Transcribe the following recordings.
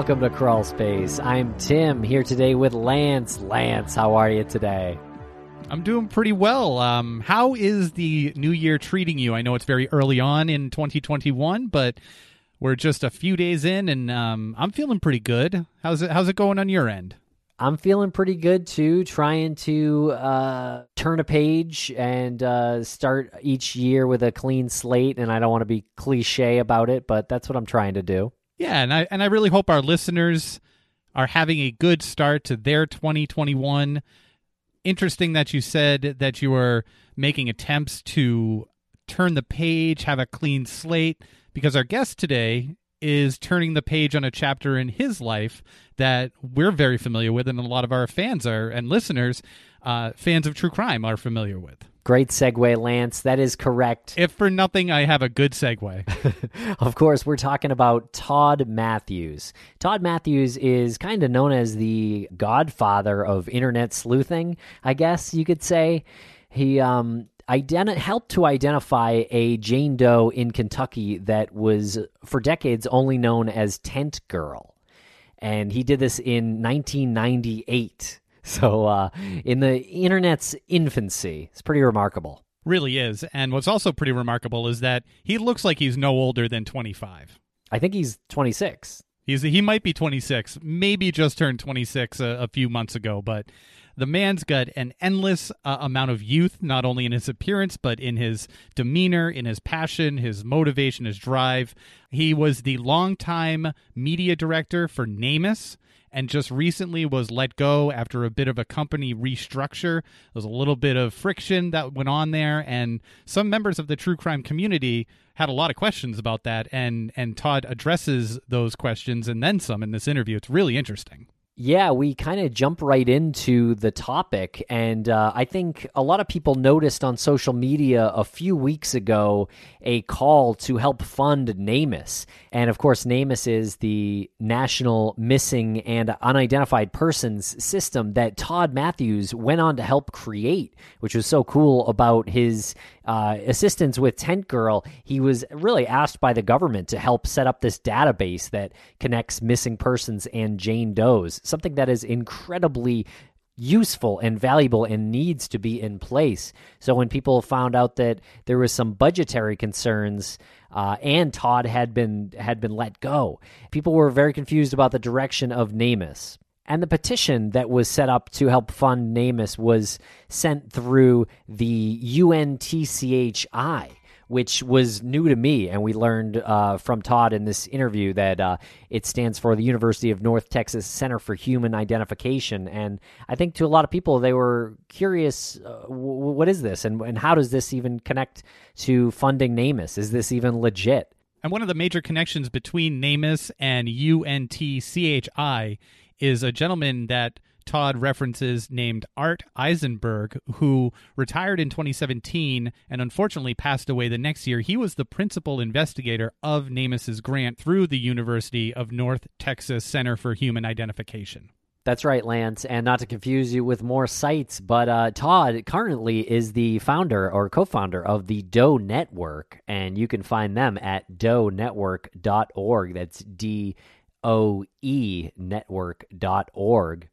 Welcome to Crawl Space. I'm Tim here today with Lance. Lance, how are you today? I'm doing pretty well. Um, how is the new year treating you? I know it's very early on in 2021, but we're just a few days in, and um, I'm feeling pretty good. How's it? How's it going on your end? I'm feeling pretty good too. Trying to uh, turn a page and uh, start each year with a clean slate. And I don't want to be cliche about it, but that's what I'm trying to do. Yeah, and I and I really hope our listeners are having a good start to their 2021. Interesting that you said that you were making attempts to turn the page, have a clean slate, because our guest today is turning the page on a chapter in his life that we're very familiar with, and a lot of our fans are and listeners, uh, fans of true crime, are familiar with. Great segue, Lance. That is correct. If for nothing, I have a good segue. of course, we're talking about Todd Matthews. Todd Matthews is kind of known as the godfather of internet sleuthing, I guess you could say. He um, identi- helped to identify a Jane Doe in Kentucky that was, for decades, only known as Tent Girl. And he did this in 1998. So, uh, in the internet's infancy, it's pretty remarkable. Really is. And what's also pretty remarkable is that he looks like he's no older than 25. I think he's 26. He's he might be 26, maybe just turned 26 a, a few months ago, but the man's got an endless uh, amount of youth, not only in his appearance, but in his demeanor, in his passion, his motivation, his drive. He was the longtime media director for NamUs and just recently was let go after a bit of a company restructure. There was a little bit of friction that went on there, and some members of the true crime community had a lot of questions about that. And and Todd addresses those questions and then some in this interview. It's really interesting. Yeah, we kind of jump right into the topic. And uh, I think a lot of people noticed on social media a few weeks ago a call to help fund NamUs. And of course, NamUs is the National Missing and Unidentified Persons system that Todd Matthews went on to help create, which was so cool about his uh, assistance with Tent Girl, he was really asked by the government to help set up this database that connects missing persons and Jane Doe's, something that is incredibly useful and valuable and needs to be in place. So when people found out that there was some budgetary concerns uh, and Todd had been had been let go, people were very confused about the direction of NamUs. And the petition that was set up to help fund NamUs was sent through the UNTCHI, which was new to me. And we learned uh, from Todd in this interview that uh, it stands for the University of North Texas Center for Human Identification. And I think to a lot of people, they were curious uh, w- what is this? And, and how does this even connect to funding NamUs? Is this even legit? And one of the major connections between NamUs and UNTCHI is a gentleman that Todd references named Art Eisenberg, who retired in 2017 and unfortunately passed away the next year. He was the principal investigator of NamUs's grant through the University of North Texas Center for Human Identification. That's right, Lance. And not to confuse you with more sites, but uh, Todd currently is the founder or co founder of the Doe Network. And you can find them at doenetwork.org. That's D OE network.org.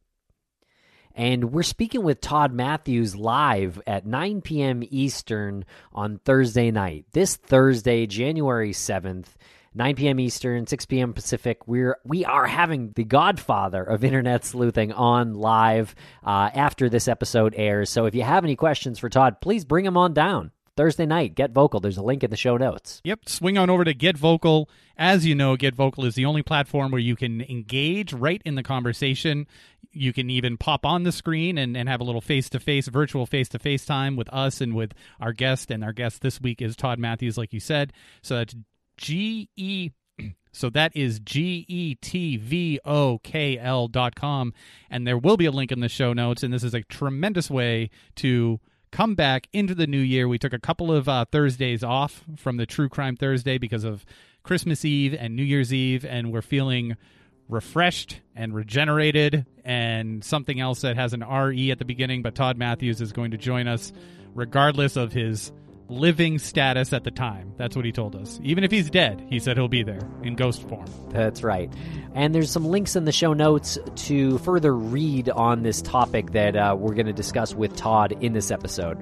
And we're speaking with Todd Matthews live at 9 p.m. Eastern on Thursday night. This Thursday, January 7th, 9 p.m. Eastern, 6 p.m. Pacific. We're we are having the Godfather of Internet sleuthing on live uh, after this episode airs. So if you have any questions for Todd, please bring them on down. Thursday night, Getvokl. There's a link in the show notes. Yep. Swing on over to Getvokl. As you know, Getvokl is the only platform where you can engage right in the conversation. You can even pop on the screen and, and have a little face to face, virtual face to face time with us and with our guest. And our guest this week is Todd Matthews, like you said. So that's G E so that is G E T V O K L dot com. And there will be a link in the show notes. And this is a tremendous way to come back into the new year. We took a couple of uh, Thursdays off from the True Crime Thursday because of Christmas Eve and New Year's Eve, and we're feeling refreshed and regenerated and something else that has an RE at the beginning. But Todd Matthews is going to join us regardless of his living status at the time. That's what he told us. Even if he's dead, he said he'll be there in ghost form. That's right. And there's some links in the show notes to further read on this topic that uh, we're going to discuss with Todd in this episode.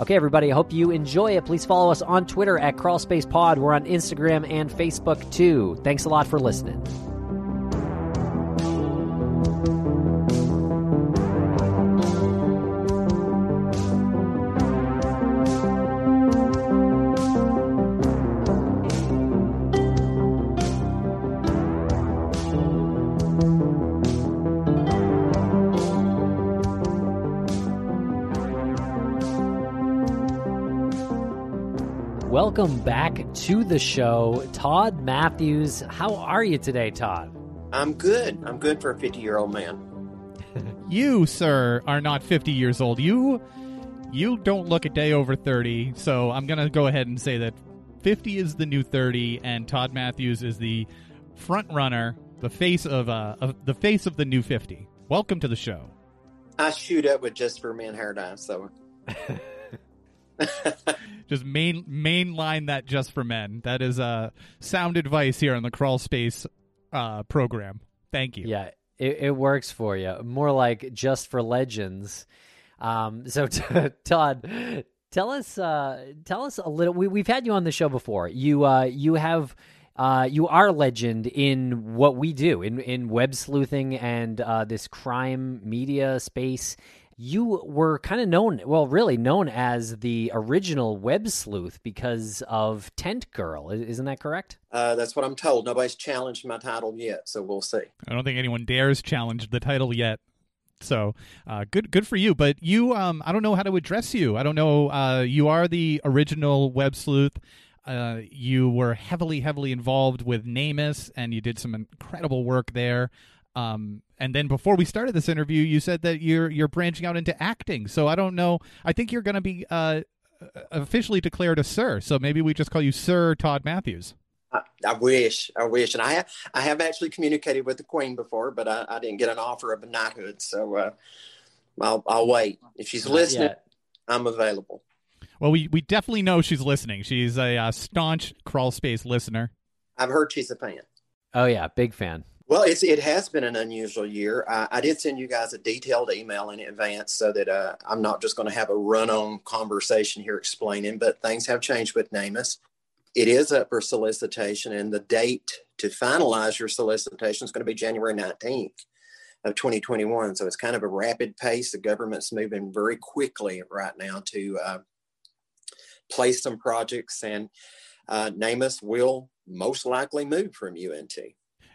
Okay, everybody, I hope you enjoy it. Please follow us on Twitter at CrawlspacePod. We're on Instagram and Facebook too. Thanks a lot for listening. Welcome back to the show. Todd Matthews, how are you today, Todd? I'm good. I'm good for a 50 year old man. you, sir, are not 50 years old. You you don't look a day over 30, so I'm going to go ahead and say that 50 is the new 30 and Todd Matthews is the front runner, the face of uh of the face of the new 50. Welcome to the show. I shoot up with just for men hair dye, so just main mainline that just for men. That is uh sound advice here on the crawl space uh program. Thank you. Yeah, it, it works for you. More like just for legends. Um, so t- Todd, tell us uh, tell us a little. We, we've had you on the show before. You uh, you have. Uh, you are a legend in what we do in in web sleuthing and uh, this crime media space you were kind of known, well, really known as the original web sleuth because of Tent Girl. Isn't that correct? Uh, that's what I'm told. Nobody's challenged my title yet, so we'll see. I don't think anyone dares challenge the title yet. So uh, good, good for you. But you, um, I don't know how to address you. I don't know. Uh, you are the original web sleuth. Uh, you were heavily, heavily involved with NamUs, and you did some incredible work there. Um, and then before we started this interview, you said that you're you're branching out into acting. So I don't know. I think you're going to be uh, officially declared a sir. So maybe we just call you Sir Todd Matthews. I, I, wish, I wish, and I have, I have actually communicated with the Queen before, but I, I didn't get an offer of a knighthood, so uh, I'll, I'll wait. If she's Not listening, yet. I'm available. Well, we, we definitely know she's listening. She's a uh, staunch crawl space listener. I've heard she's a fan. Oh yeah, big fan. Well, it's it has been an unusual year. I, I did send you guys a detailed email in advance so that uh, I'm not just going to have a run-on conversation here explaining. But things have changed with NamUs. It is up for solicitation, and the date to finalize your solicitation is going to be January 19th of 2021. So it's kind of a rapid pace. The government's moving very quickly right now to uh, place some projects, and uh, NamUs will most likely move from UNT.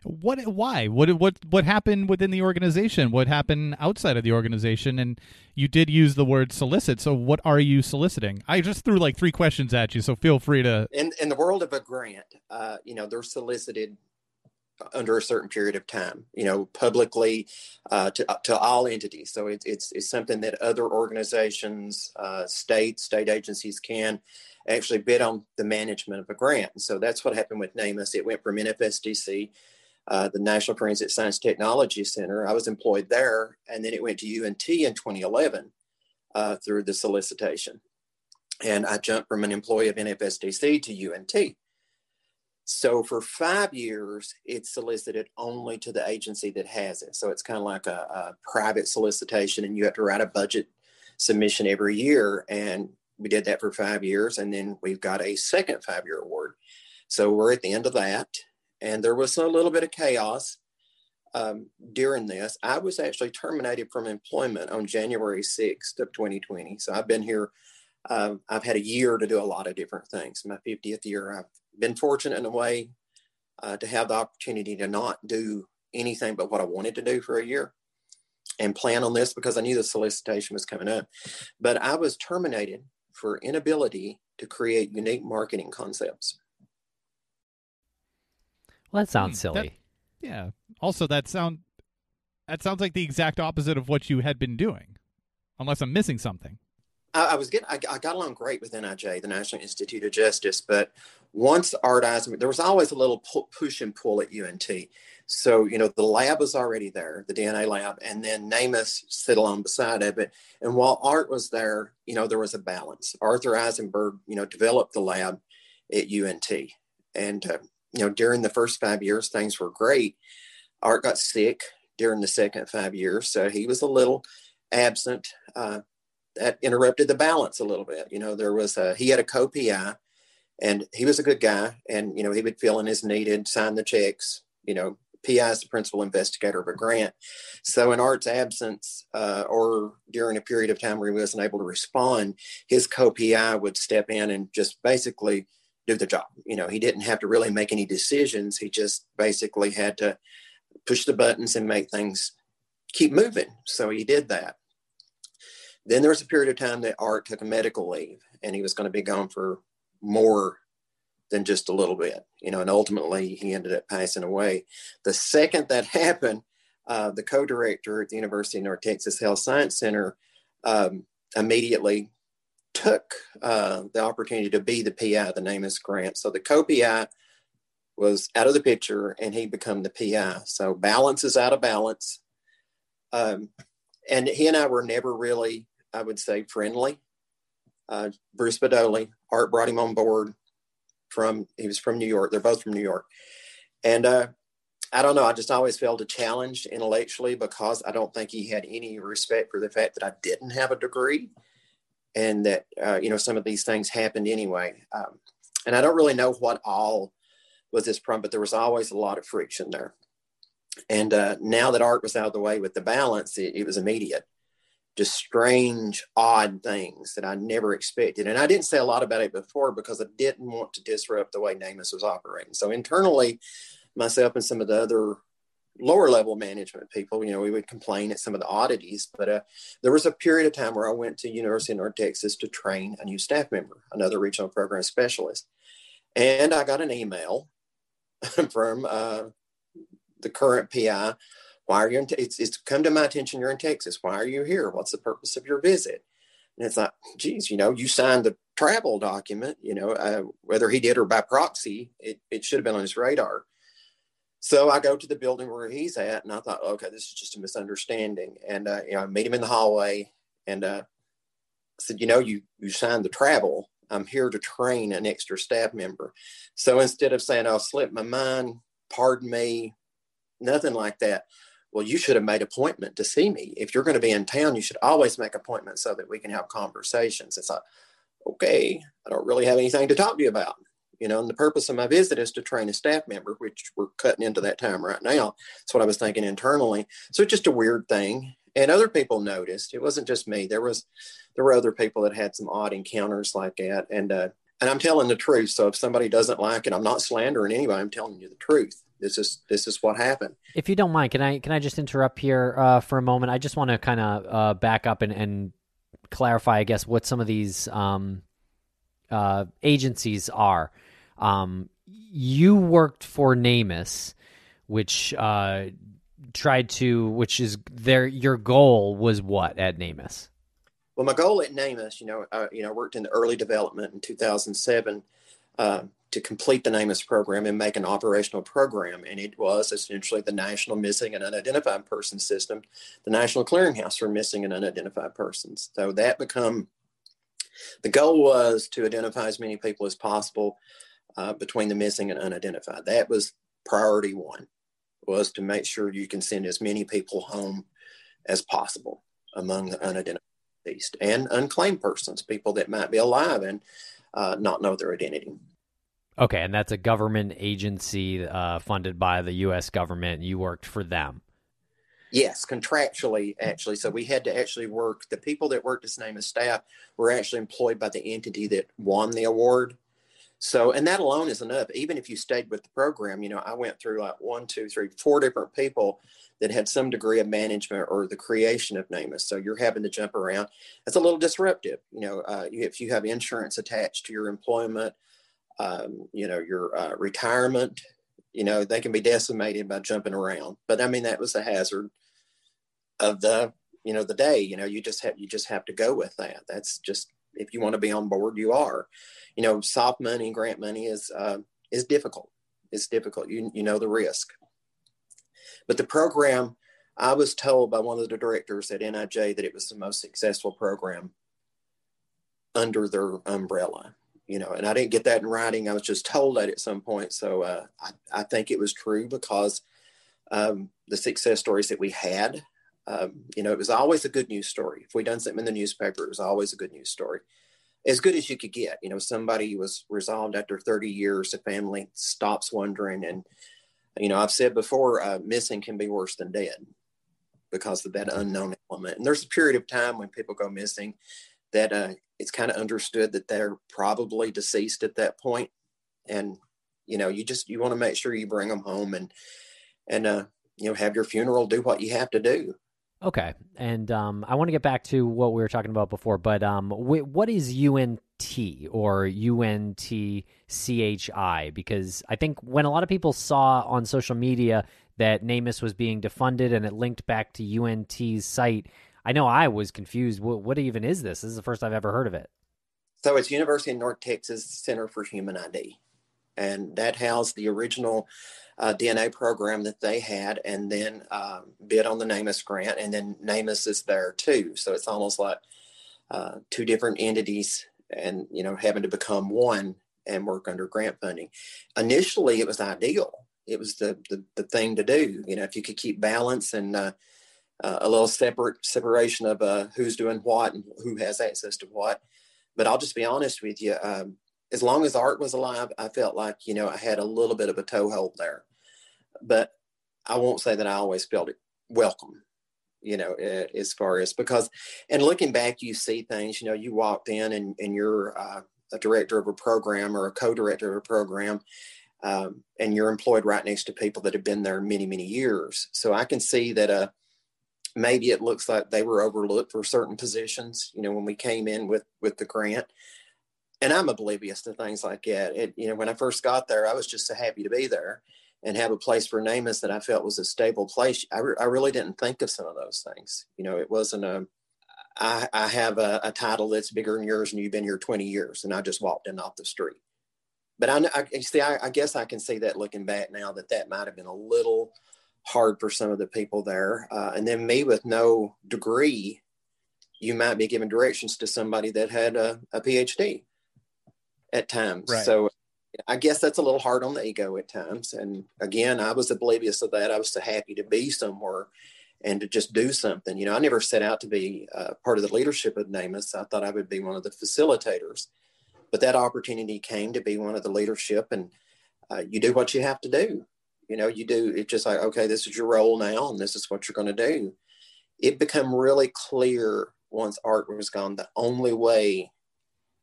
What? Why? What? What? What happened within the organization? What happened outside of the organization? And you did use the word solicit. So what are you soliciting? I just threw like three questions at you, so feel free to. In in the world of a grant, uh, you know, they're solicited under a certain period of time. You know, publicly uh, to to all entities. So it's it's it's something that other organizations, uh, state state agencies can actually bid on the management of a grant. And so that's what happened with NamUs. It went from NFSTC uh, the National Forensic Science Technology Center. I was employed there, and then it went to UNT in 2011 uh, through the solicitation. And I jumped from an employee of NFSTC to UNT. So for five years, it's solicited only to the agency that has it. So it's kind of like a, a private solicitation, and you have to write a budget submission every year. And we did that for five years, and then we've got a second five-year award. So we're at the end of that and there was a little bit of chaos um, during this. I was actually terminated from employment on January 6th of 2020. So I've been here. Uh, I've had a year to do a lot of different things. My 50th year, I've been fortunate in a way uh, to have the opportunity to not do anything but what I wanted to do for a year and plan on this because I knew the solicitation was coming up. But I was terminated for inability to create unique marketing concepts. Well, that sounds hmm, silly. That, yeah. Also, that sound that sounds like the exact opposite of what you had been doing, unless I'm missing something. I, I was getting, I, I, got along great with NIJ, the National Institute of Justice, but once Art Eisenberg, there was always a little push and pull at UNT. So, you know, the lab was already there, the DNA lab, and then NamUs sit along beside of it. And while Art was there, you know, there was a balance. Arthur Eisenberg, you know, developed the lab at UNT. And, uh, you know, during the first five years, things were great. Art got sick during the second five years. So he was a little absent. Uh, that interrupted the balance a little bit. You know, there was a, he had a co-PI and he was a good guy and, you know, he would fill in as needed, sign the checks, you know, PI is the principal investigator of a grant. So in Art's absence uh, or during a period of time where he wasn't able to respond, his co-PI would step in and just basically do the job. You know, he didn't have to really make any decisions. He just basically had to push the buttons and make things keep moving. So he did that. Then there was a period of time that Art took a medical leave and he was going to be gone for more than just a little bit, you know, and ultimately he ended up passing away. The second that happened, uh, the co-director at the University of North Texas Health Science Center um, immediately took uh, the opportunity to be the PI, the NamUs grant. So the co-PI was out of the picture and he become the PI. So balance is out of balance. Um, and he and I were never really, I would say, friendly. Uh, Bruce Budowle, Art brought him on board from, he was from New York. They're both from New York. And uh, I don't know, I just always felt a challenge intellectually because I don't think he had any respect for the fact that I didn't have a degree and that, uh, you know, some of these things happened anyway. Um, and I don't really know what all was this problem, but there was always a lot of friction there. And uh, now that art was out of the way with the balance, it, it was immediate. Just strange, odd things that I never expected. And I didn't say a lot about it before because I didn't want to disrupt the way NamUs was operating. So internally, myself and some of the other lower level management people, you know, we would complain at some of the oddities. But uh, there was a period of time where I went to University of North Texas to train a new staff member, another regional program specialist. And I got an email from uh, the current PI. Why are you in? It's, it's come to my attention you're in Texas. Why are you here? What's the purpose of your visit? And it's like, geez, you know, you signed the travel document. You know, uh, whether he did or by proxy, it, it should have been on his radar. So I go to the building where he's at, and I thought, okay, this is just a misunderstanding. And uh, you know, I meet him in the hallway, and uh, said, you know, you you signed the travel. I'm here to train an extra staff member. So instead of saying I'll slip my mind, pardon me, nothing like that. Well, you should have made appointment to see me. If you're going to be in town, you should always make appointments so that we can have conversations. It's like, okay, I don't really have anything to talk to you about. You know, and the purpose of my visit is to train a staff member, which we're cutting into that time right now. That's what I was thinking internally. So it's just a weird thing. And other people noticed. It wasn't just me. There was there were other people that had some odd encounters like that. And uh, and I'm telling the truth. So if somebody doesn't like it, I'm not slandering anybody. I'm telling you the truth. This is this is what happened. If you don't mind, can I can I just interrupt here uh, for a moment? I just want to kind of uh, back up and, and clarify, I guess, what some of these um, uh, agencies are. Um, you worked for NamUs, which uh, tried to, which is their your goal was what at NamUs? Well, my goal at NamUs, you know, I, you know, worked in the early development in 2007 uh, to complete the NamUs program and make an operational program, and it was essentially the National Missing and Unidentified Person System, the National Clearinghouse for Missing and Unidentified Persons. So that become the goal was to identify as many people as possible uh, between the missing and unidentified. That was priority one, was to make sure you can send as many people home as possible among the unidentified and unclaimed persons, people that might be alive and uh, not know their identity. Okay, and that's a government agency uh, funded by the U.S. government. You worked for them. Yes, contractually, actually. So we had to actually work. The people that worked as NamUs staff were actually employed by the entity that won the award. So, and that alone is enough. Even if you stayed with the program, you know, I went through like one, two, three, four different people that had some degree of management or the creation of NamUs. So you're having to jump around. It's a little disruptive. You know, uh, if you have insurance attached to your employment, um, you know, your uh, retirement, you know, they can be decimated by jumping around. But I mean, that was the hazard of the you know the day you know you just have you just have to go with that that's just if you want to be on board you are. You know soft money grant money is uh, is difficult. It's difficult. You you know the risk. But the program i was told by one of the directors at nij that it was the most successful program under their umbrella you know and i didn't get that in writing. I was just told that at some point. So uh, I, I think it was true because um, the success stories that we had um, you know, it was always a good news story. If we done something in the newspaper, it was always a good news story. As good as you could get. You know, somebody was resolved after 30 years, the family stops wondering. And, you know, I've said before, uh, missing can be worse than dead because of that unknown element. And there's a period of time when people go missing that uh, it's kind of understood that they're probably deceased at that point. And, you know, you just, you want to make sure you bring them home and, and, uh, you know, have your funeral, do what you have to do Okay, and um, I want to get back to what we were talking about before, but um, wh- what is UNT or UNTCHI? Because I think when a lot of people saw on social media that NamUs was being defunded and it linked back to UNT's site, I know I was confused. What, what even is this? This is the first I've ever heard of it. So it's University of North Texas Center for Human ID, and that housed the original uh, DNA program that they had and then um, bid on the NamUs grant. And then NamUs is there too. So it's almost like uh, two different entities and, you know, having to become one and work under grant funding. Initially, it was ideal. It was the, the, the thing to do. You know, if you could keep balance and uh, uh a little separate separation of uh, who's doing what and who has access to what. But I'll just be honest with you. Um, as long as art was alive, I felt like, you know, I had a little bit of a toehold there. But I won't say that I always felt it welcome, you know, as far as because, and looking back, you see things, you know, you walked in and, and you're uh, a director of a program or a co director of a program. Um, and you're employed right next to people that have been there many, many years. So I can see that uh, maybe it looks like they were overlooked for certain positions. You know, when we came in with with the grant, and I'm oblivious to things like that. It, you know, when I first got there, I was just so happy to be there and have a place for NamUs that I felt was a stable place. I, re- I really didn't think of some of those things. You know, it wasn't a, I, I have a, a, title that's bigger than yours and you've been here 20 years and I just walked in off the street. But I, I see, I, I guess I can see that looking back now that that might have been a little hard for some of the people there. Uh, and then me with no degree, you might be giving directions to somebody that had a, a PhD at times. Right. So I guess that's a little hard on the ego at times. And again, I was oblivious of that. I was so happy to be somewhere and to just do something. You know, I never set out to be uh, part of the leadership of NamUs. I thought I would be one of the facilitators, but that opportunity came to be one of the leadership, and uh, you do what you have to do. You know, you do. It's just like, okay, this is your role now, and this is what you're going to do. It became really clear once art was gone. The only way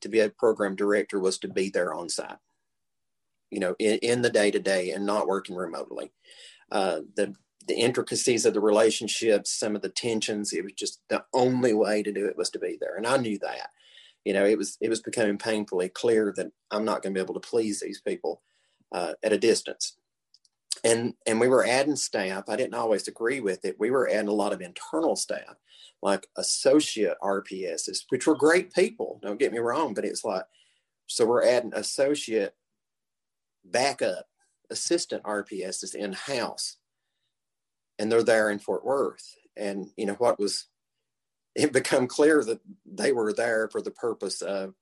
to be a program director was to be there on site, you know, in, in the day to day and not working remotely. Uh, the the intricacies of the relationships, some of the tensions, it was just the only way to do it was to be there, and I knew that. You know, it was it was becoming painfully clear that I'm not going to be able to please these people uh, at a distance. And and we were adding staff. I didn't always agree with it. We were adding a lot of internal staff like associate RPSs, which were great people. Don't get me wrong, but it's like, so we're adding associate backup assistant RPSs in house, and they're there in Fort Worth. And you know what was it become clear that they were there for the purpose of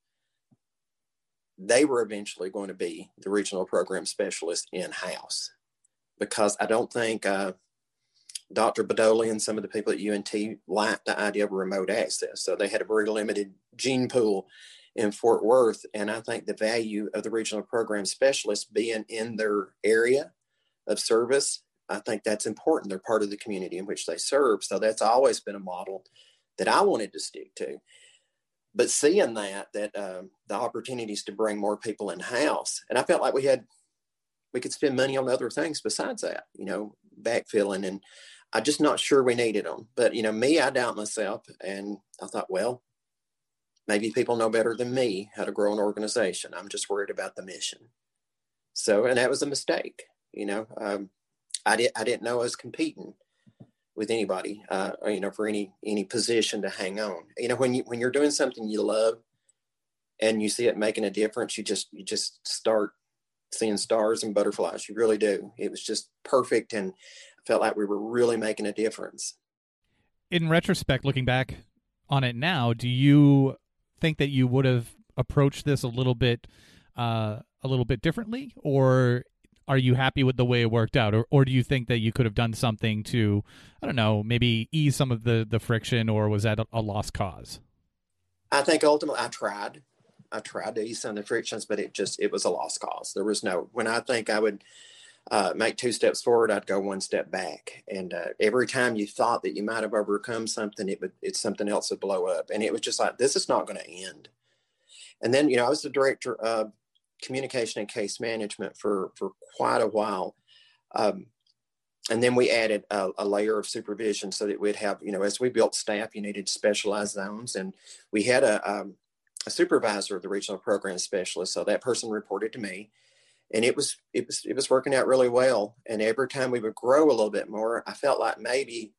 they were eventually going to be the regional program specialist in house because I don't think uh, Dr. Budowle and some of the people at UNT liked the idea of remote access. So they had a very limited gene pool in Fort Worth. And I think the value of the regional program specialists being in their area of service, I think that's important. They're part of the community in which they serve. So that's always been a model that I wanted to stick to. But seeing that, that um, the opportunities to bring more people in house, and I felt like we had, we could spend money on other things besides that, you know, backfilling and I'm just not sure we needed them. But you know, me, I doubt myself, and I thought, well, maybe people know better than me how to grow an organization. I'm just worried about the mission. So, and that was a mistake. You know, um, I did I didn't know I was competing with anybody, uh, or, you know, for any any position to hang on. You know, when you when you're doing something you love, and you see it making a difference, you just you just start seeing stars and butterflies. You really do. It was just perfect, and I felt like we were really making a difference. In retrospect, looking back on it now, do you think that you would have approached this a little bit uh, a little bit differently, or are you happy with the way it worked out, or or do you think that you could have done something to I don't know maybe ease some of the the friction, or was that a, a lost cause? I think ultimately I tried. I tried to ease some of the frictions, but it just it was a lost cause. There was no when I think I would uh, make two steps forward, I'd go one step back. And uh, every time you thought that you might have overcome something, it would it's something else would blow up. And it was just like this is not going to end. And then you know I was the director of communication and case management for for quite a while. Um, and then we added a, a, layer of supervision so that we'd have, you know, as we built staff, you needed specialized zones, and we had a, um, a supervisor of the regional program specialist. So that person reported to me, and it was it was it was working out really well. And every time we would grow a little bit more, I felt like maybe,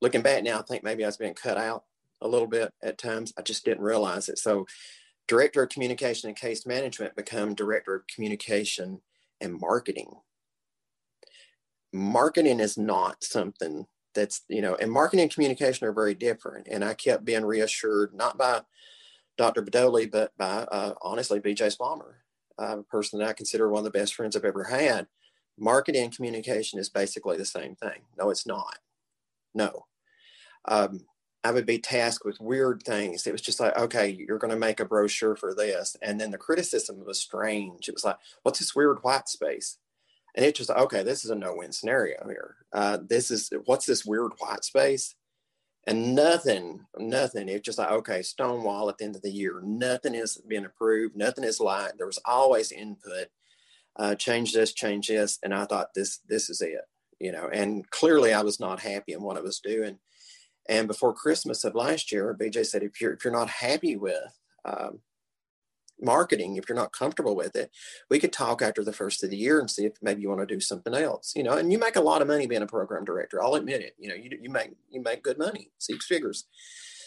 looking back now, I think maybe I was being cut out a little bit at times. I just didn't realize it. So director of communication and case management become director of communication and marketing marketing is not something that's you know and marketing and communication are very different and i kept being reassured not by dr Budowle, but by uh, honestly bj Spamer, uh, a person that i consider one of the best friends i've ever had marketing and communication is basically the same thing no it's not no um, I would be tasked with weird things. It was just like, okay, you're going to make a brochure for this. And then the criticism was strange. It was like, what's this weird white space? And it's just, okay, this is a no win scenario here. Uh, this is, what's this weird white space? And nothing, nothing. It's just like, okay, Stonewall at the end of the year, nothing is being approved, nothing is light. There was always input. Uh, change this, change this. And I thought this, this is it, you know, and clearly I was not happy in what I was doing and before Christmas of last year, BJ said, if you're if you're not happy with um, marketing, if you're not comfortable with it, we could talk after the first of the year and see if maybe you want to do something else. You know, and you make a lot of money being a program director. I'll admit it. You know, you you make you make good money, six figures.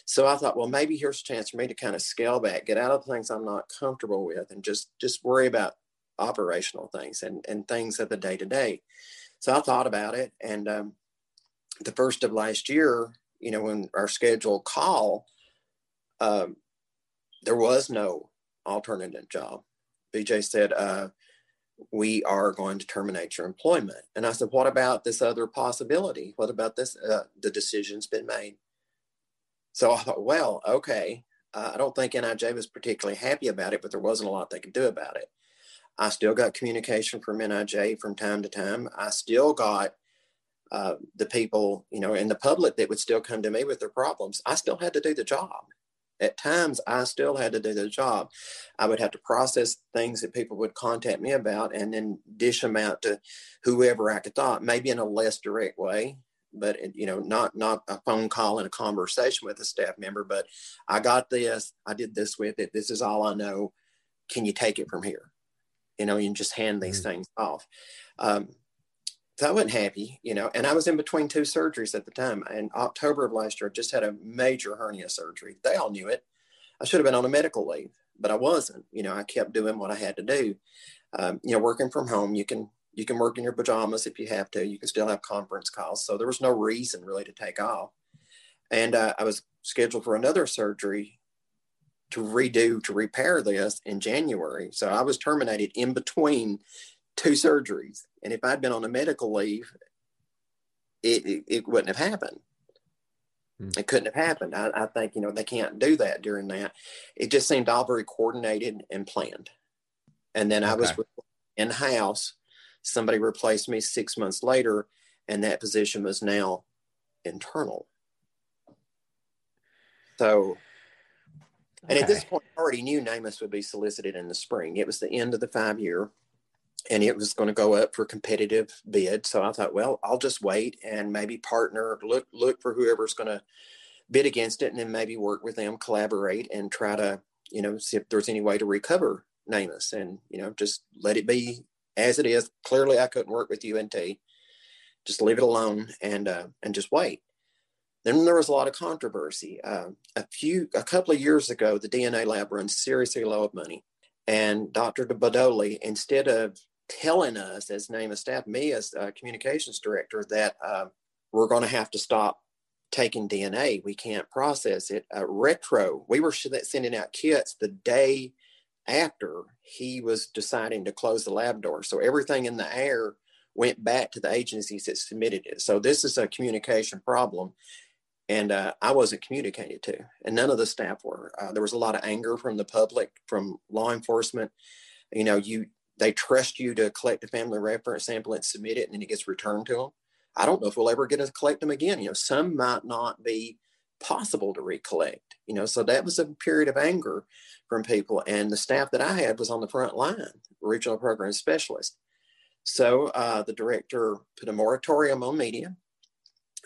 So I thought, well, maybe here's a chance for me to kind of scale back, get out of things I'm not comfortable with, and just just worry about operational things and and things of the day to day. So I thought about it, and um, the first of last year, you know, when our scheduled call, um, there was no alternative job. BJ said, uh, we are going to terminate your employment. And I said, what about this other possibility? What about this? Uh, the decision's been made. So I thought, well, okay. Uh, I don't think NIJ was particularly happy about it, but there wasn't a lot they could do about it. I still got communication from NIJ from time to time. I still got uh, the people, you know, in the public that would still come to me with their problems. I still had to do the job. At times, I still had to do the job. I would have to process things that people would contact me about and then dish them out to whoever I could thought, maybe in a less direct way, but you know, not not a phone call and a conversation with a staff member. But I got this. I did this with it. This is all I know. Can you take it from here? You know, you can just hand these mm-hmm. things off. Um, so I wasn't happy, you know, and I was in between two surgeries at the time. In October of last year, I just had a major hernia surgery. They all knew it. I should have been on a medical leave, but I wasn't. You know, I kept doing what I had to do. Um, you know, working from home, you can you can work in your pajamas if you have to. You can still have conference calls, so there was no reason really to take off. And uh, I was scheduled for another surgery to redo to repair this in January. So I was terminated in between two surgeries. And if I'd been on a medical leave, it, it, it wouldn't have happened. Hmm. It couldn't have happened. I, I, think, you know, they can't do that during that. It just seemed all very coordinated and planned. And then okay. I was in house. Somebody replaced me six months later, and that position was now internal. So, and okay. at this point, I already knew NamUs would be solicited in the spring. It was the end of the five year and it was going to go up for competitive bid. So I thought, well, I'll just wait and maybe partner, look look for whoever's going to bid against it, and then maybe work with them, collaborate, and try to you know see if there's any way to recover NamUs, and you know just let it be as it is. Clearly, I couldn't work with UNT. just leave it alone and uh, and just wait. Then there was a lot of controversy. Uh, a few, a couple of years ago, the DNA lab runs seriously low of money, and Dr. Budowle, instead of telling us as NamUs staff, me as communications director, that uh, we're going to have to stop taking DNA. We can't process it. Uh, retro, we were sending out kits the day after he was deciding to close the lab door. So everything in the air went back to the agencies that submitted it. So this is a communication problem. And uh, I wasn't communicated to, and none of the staff were. Uh, there was a lot of anger from the public, from law enforcement. You know, you they trust you to collect a family reference sample and submit it, and then it gets returned to them. I don't know if we'll ever get to collect them again. You know, some might not be possible to recollect. You know, so that was a period of anger from people, and the staff that I had was on the front line, regional program specialist. So uh, the director put a moratorium on media,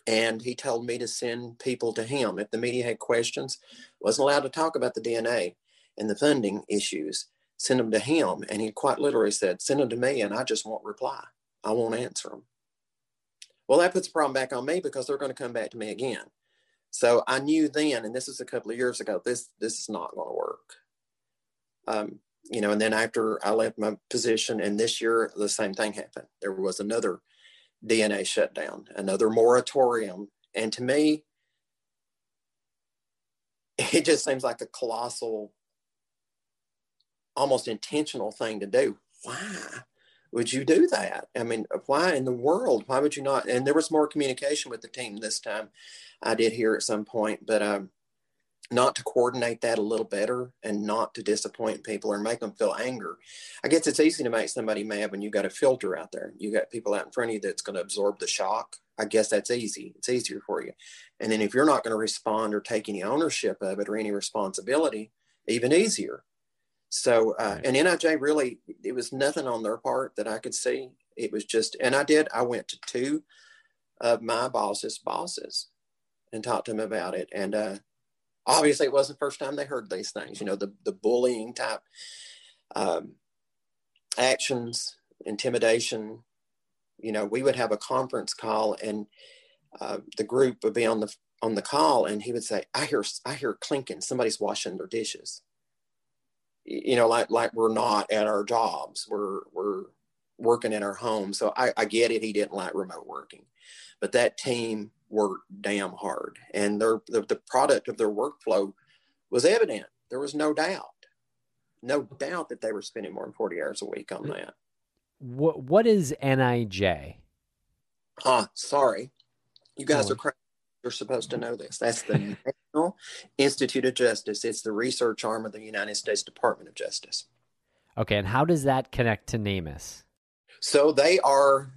and he told me to send people to him if the media had questions. wasn't allowed to talk about the DNA and the funding issues. Send them to him, and he quite literally said, "Send them to me, and I just won't reply. I won't answer them." Well, that puts the problem back on me because they're going to come back to me again. So I knew then, and this is a couple of years ago, this this is not going to work. Um, you know, and then after I left my position, and this year the same thing happened. There was another DNA shutdown, another moratorium, and to me, it just seems like a colossal, almost intentional thing to do. Why would you do that? I mean, why in the world? Why would you not? And there was more communication with the team this time. I did hear at some point, but um, not to coordinate that a little better and not to disappoint people or make them feel anger. I guess it's easy to make somebody mad when you got a filter out there. You got people out in front of you that's going to absorb the shock. I guess that's easy. It's easier for you. And then if you're not going to respond or take any ownership of it or any responsibility, even easier. So, uh, and NIJ really, it was nothing on their part that I could see. It was just, and I did, I went to two of my boss's bosses and talked to them about it. And, uh, obviously it wasn't the first time they heard these things you know the, the bullying type um, actions intimidation you know we would have a conference call and uh, the group would be on the on the call and he would say i hear i hear clinking somebody's washing their dishes you know like like we're not at our jobs we're we're working in our home so i, I get it he didn't like remote working but that team worked damn hard, and their the, the product of their workflow was evident. There was no doubt, no doubt that they were spending more than forty hours a week on that. What what is NIJ? Ah, sorry, you guys oh. are You're supposed to know this. That's the National Institute of Justice. It's the research arm of the United States Department of Justice. Okay, and how does that connect to NamUs? So they are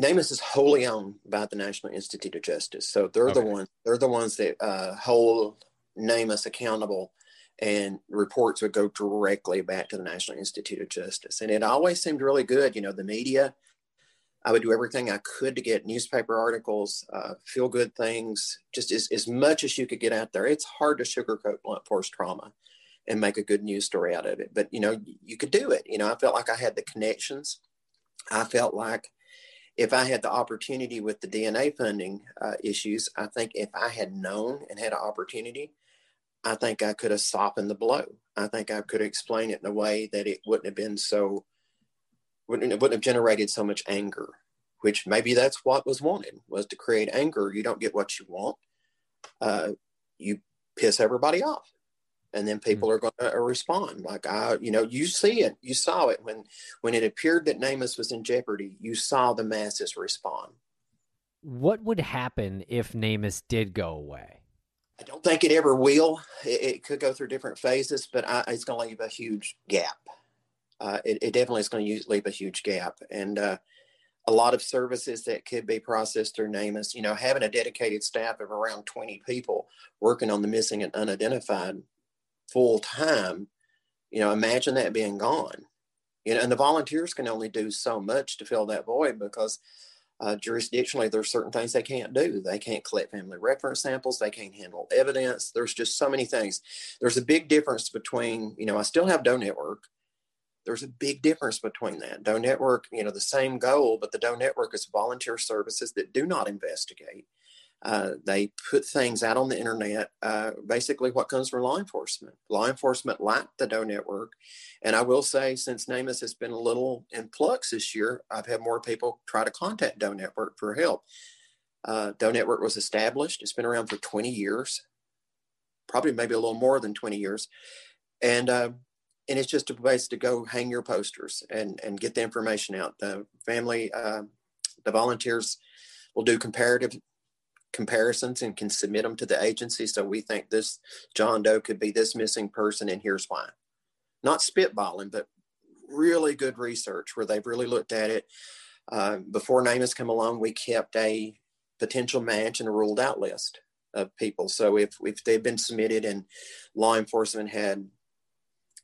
NamUs is wholly owned by the National Institute of Justice. So they're okay. the ones they're the ones that uh, hold NamUs accountable, and reports would go directly back to the National Institute of Justice. And it always seemed really good. You know, the media. I would do everything I could to get newspaper articles, uh, feel good things, just as, as much as you could get out there. It's hard to sugarcoat blunt force trauma and make a good news story out of it. But, you know, you could do it. You know, I felt like I had the connections. I felt like if I had the opportunity with the DNA funding uh, issues, I think if I had known and had an opportunity, I think I could have softened the blow. I think I could have explained it in a way that it wouldn't have been so, wouldn't, it wouldn't have generated so much anger, which maybe that's what was wanted was to create anger. You don't get what you want. Uh, you piss everybody off. And then people are going to uh, respond. Like i you know you see it. You saw it when when it appeared that NamUs was in jeopardy. You saw the masses respond. What would happen if NamUs did go away? I don't think it ever will. It, it could go through different phases but I, it's going to leave a huge gap uh, it, it, definitely is going to leave a huge gap and uh, a lot of services that could be processed through NamUs. You know, having a dedicated staff of around 20 people working on the missing and unidentified full time, you know, imagine that being gone. You know, and the volunteers can only do so much to fill that void because uh, jurisdictionally there's certain things they can't do. They can't collect family reference samples. They can't handle evidence. There's just so many things. There's a big difference between, you know, I still have Doe Network, there's a big difference between that. Doe Network, you know, the same goal, but the Doe Network is volunteer services that do not investigate. Uh, they put things out on the internet, uh, basically what comes from law enforcement. Law enforcement like the Doe Network. And I will say, since NamUs has been a little in flux this year, I've had more people try to contact Doe Network for help. Uh, Doe Network was established, it's been around for 20 years, probably maybe a little more than 20 years. And uh, and it's just a place to go hang your posters and and get the information out. The family, uh, the volunteers will do comparative comparisons and can submit them to the agency. So we think this John Doe could be this missing person, and here's why. Not spitballing, but really good research where they've really looked at it. Uh, before NamUs come along, we kept a potential match and a ruled out list of people. So if if they've been submitted and law enforcement had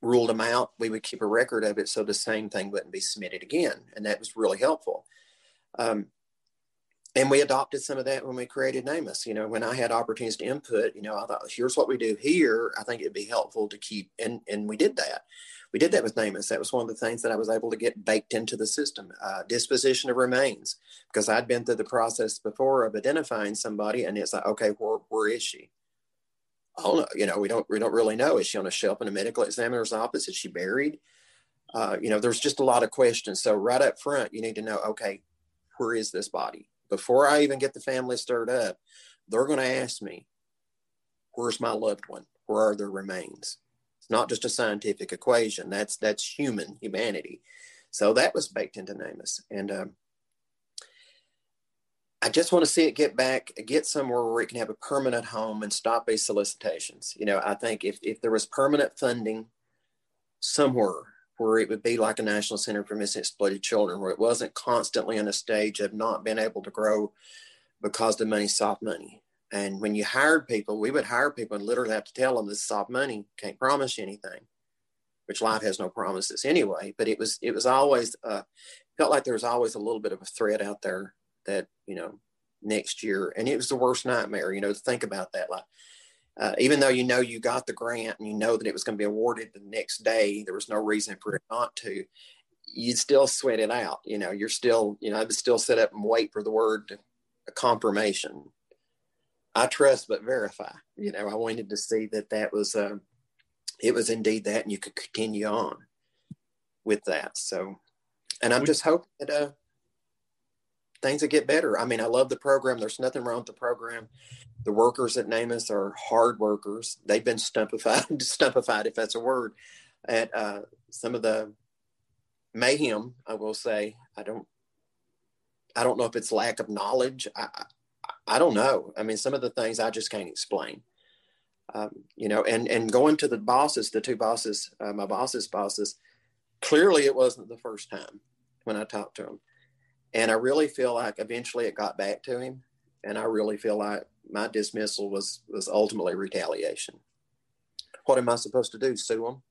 ruled them out, we would keep a record of it so the same thing wouldn't be submitted again. And that was really helpful. Um, and we adopted some of that when we created NamUs. You know, when I had opportunities to input, you know, I thought, here's what we do here. I think it'd be helpful to keep, and and we did that. We did that with NamUs. That was one of the things that I was able to get baked into the system. Uh, disposition of remains, because I'd been through the process before of identifying somebody, and it's like, okay, where where is she? Oh you know we don't we don't really know. Is she on a shelf in a medical examiner's office? Is she buried? Uh, you know there's just a lot of questions. So right up front you need to know okay where is this body? Before i even get the family stirred up they're going to ask me where's my loved one? Where are their remains? It's not just a scientific equation. That's that's human humanity. So that was baked into NamUs. And um, I just want to see it get back, get somewhere where it can have a permanent home and stop these solicitations. You know, I think if, if there was permanent funding somewhere where it would be like a National Center for Missing Exploited Children, where it wasn't constantly in a stage of not being able to grow because the money's soft money. And when you hired people, we would hire people and literally have to tell them this is soft money, can't promise you anything, which life has no promises anyway. But it was it was always uh, felt like there was always a little bit of a threat out there that you know next year. And it was the worst nightmare you know to think about that like uh, even though you know you got the grant and you know that it was going to be awarded the next day there was no reason for it not to you'd still sweat it out you know you're still you know i would still sit up and wait for the word a confirmation. I trust but verify you know i wanted to see that that was uh, it was indeed that and you could continue on with that so. And i'm just hoping that uh things that get better. I mean, I love the program. There's nothing wrong with the program. The workers at NamUs are hard workers. They've been stumpified, stumpified if that's a word, at uh, some of the mayhem. I will say, I don't, I don't know if it's lack of knowledge. I, I, I don't know. I mean, some of the things I just can't explain. Um, you know, and and going to the bosses, the two bosses, uh, my bosses' bosses, clearly it wasn't the first time when I talked to them and I really feel like eventually it got back to him. And I really feel like my dismissal was was ultimately retaliation. What am I supposed to do? Sue him?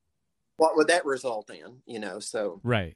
What would that result in? You know, so right.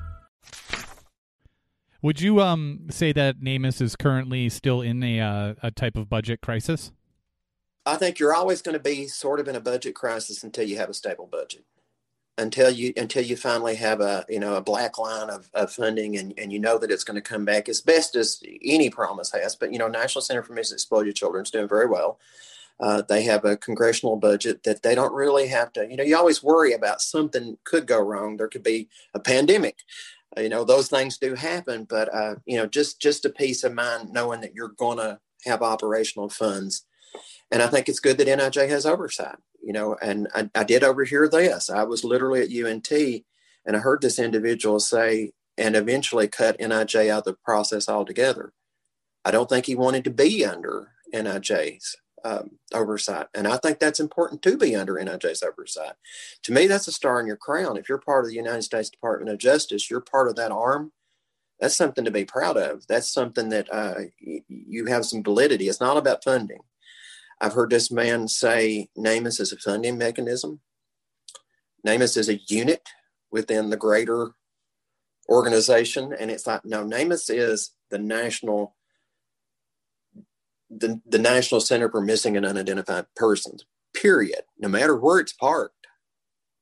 Would you um say that NamUs is currently still in a uh, a type of budget crisis? I think you're always going to be sort of in a budget crisis until you have a stable budget. Until you until you finally have a you know a black line of, of funding and, and you know that it's going to come back as best as any promise has. But you know, National Center for Missing Exploited Children is doing very well. Uh, they have a congressional budget that they don't really have to. You know, you always worry about something could go wrong. There could be a pandemic you know those things do happen but uh, you know just just a peace of mind knowing that you're to have operational funds. And i think it's good that nij has oversight you know and I, I, did overhear this. I was literally at unt and i heard this individual say and eventually cut nij out of the process altogether. I don't think he wanted to be under nij's um, oversight. And I think that's important to be under NIJ's oversight. To me, that's a star in your crown. If you're part of the United States Department of Justice, you're part of that arm. That's something to be proud of. That's something that uh, y- you have some validity. It's not about funding. I've heard this man say NamUs is a funding mechanism. NamUs is a unit within the greater organization. And it's like, no, NamUs is the national the, the National Center for Missing and Unidentified Persons, period. No matter where it's parked,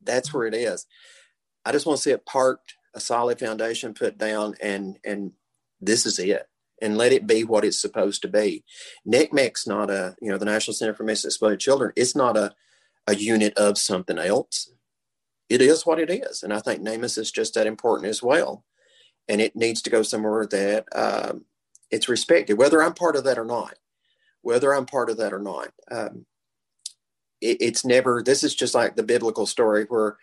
that's where it is. I just want to see it parked, a solid foundation put down, and and this is it. And let it be what it's supposed to be. NCMEC's not a, you know, the National Center for Missing and Exploited Children, it's not a, a unit of something else. It is what it is. And I think NamUs is just that important as well. And it needs to go somewhere that um, it's respected, whether I'm part of that or not whether I'm part of that or not. Um, it, it's never, this is just like the biblical story where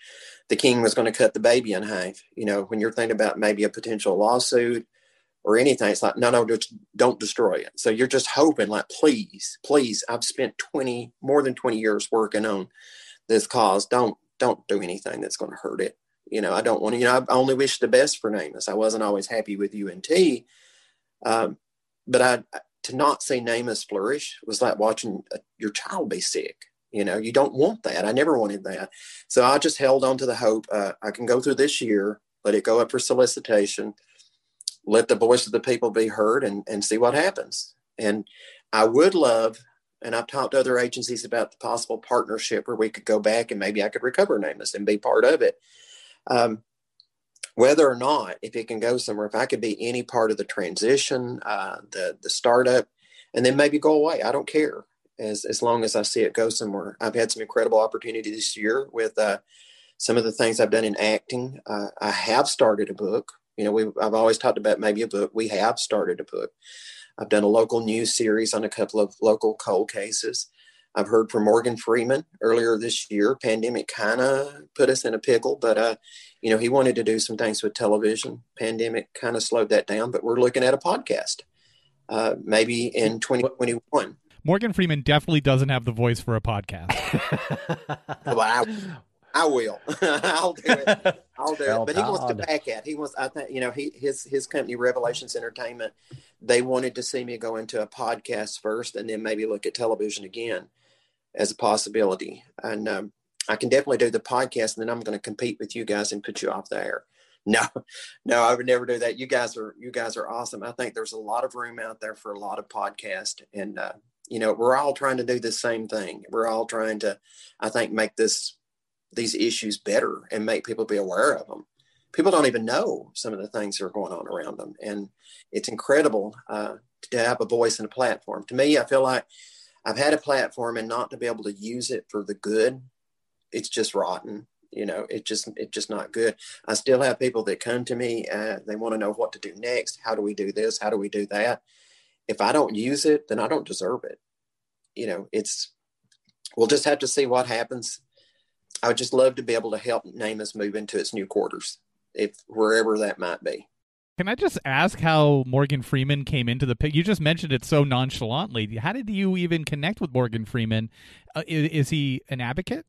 the king was going to cut the baby in half. You know, when you're thinking about maybe a potential lawsuit or anything, it's like, no, no, just don't destroy it. So you're just hoping, like, please, please, I've spent 20, more than 20 years working on this cause. Don't, don't do anything that's going to hurt it. You know, I don't want to, you know, I only wish the best for NamUs. I wasn't always happy with UNT. Um, but I, to not see NamUs flourish was like watching a, your child be sick. You know, you don't want that. I never wanted that. So I just held on to the hope uh, I can go through this year, let it go up for solicitation, let the voice of the people be heard and, and see what happens. And I would love, and I've talked to other agencies about the possible partnership where we could go back and maybe I could recover NamUs and be part of it. Um, whether or not if it can go somewhere if i could be any part of the transition uh, the the startup and then maybe go away. I don't care. As as long as i see it go somewhere. I've had some incredible opportunities this year with uh, some of the things i've done in acting. Uh, i have started a book. You know we i've always talked about maybe a book. We have started a book. I've done a local news series on a couple of local cold cases I've heard from Morgan Freeman earlier this year. Pandemic kind of put us in a pickle, but uh, you know he wanted to do some things with television. Pandemic kind of slowed that down, but we're looking at a podcast, uh, maybe in 2021. Morgan Freeman definitely doesn't have the voice for a podcast. well, I, I will. I'll do it. I'll do well, it. But he wants to back at. He wants. I think you know. He his his company Revelations Entertainment. They wanted to see me go into a podcast first, and then maybe look at television again as a possibility. And um, I can definitely do the podcast, and then I'm going to compete with you guys and put you off the air. No, no, I would never do that. You guys are you guys are awesome. I think there's a lot of room out there for a lot of podcast, and uh, you know we're all trying to do the same thing. We're all trying to, I think, make this these issues better and make people be aware of them. People don't even know some of the things that are going on around them, and it's incredible uh, to have a voice and a platform. To me, I feel like I've had a platform and not to be able to use it for the good, it's just rotten. You know, it just it's just not good. I still have people that come to me. Uh, they want to know what to do next. How do we do this? How do we do that? If I don't use it, then I don't deserve it. You know, it's we'll just have to see what happens. I would just love to be able to help NamUs move into its new quarters, if wherever that might be. Can I just ask how Morgan Freeman came into the pic? You just mentioned it so nonchalantly. How did you even connect with Morgan Freeman? Uh, is, is, he an advocate?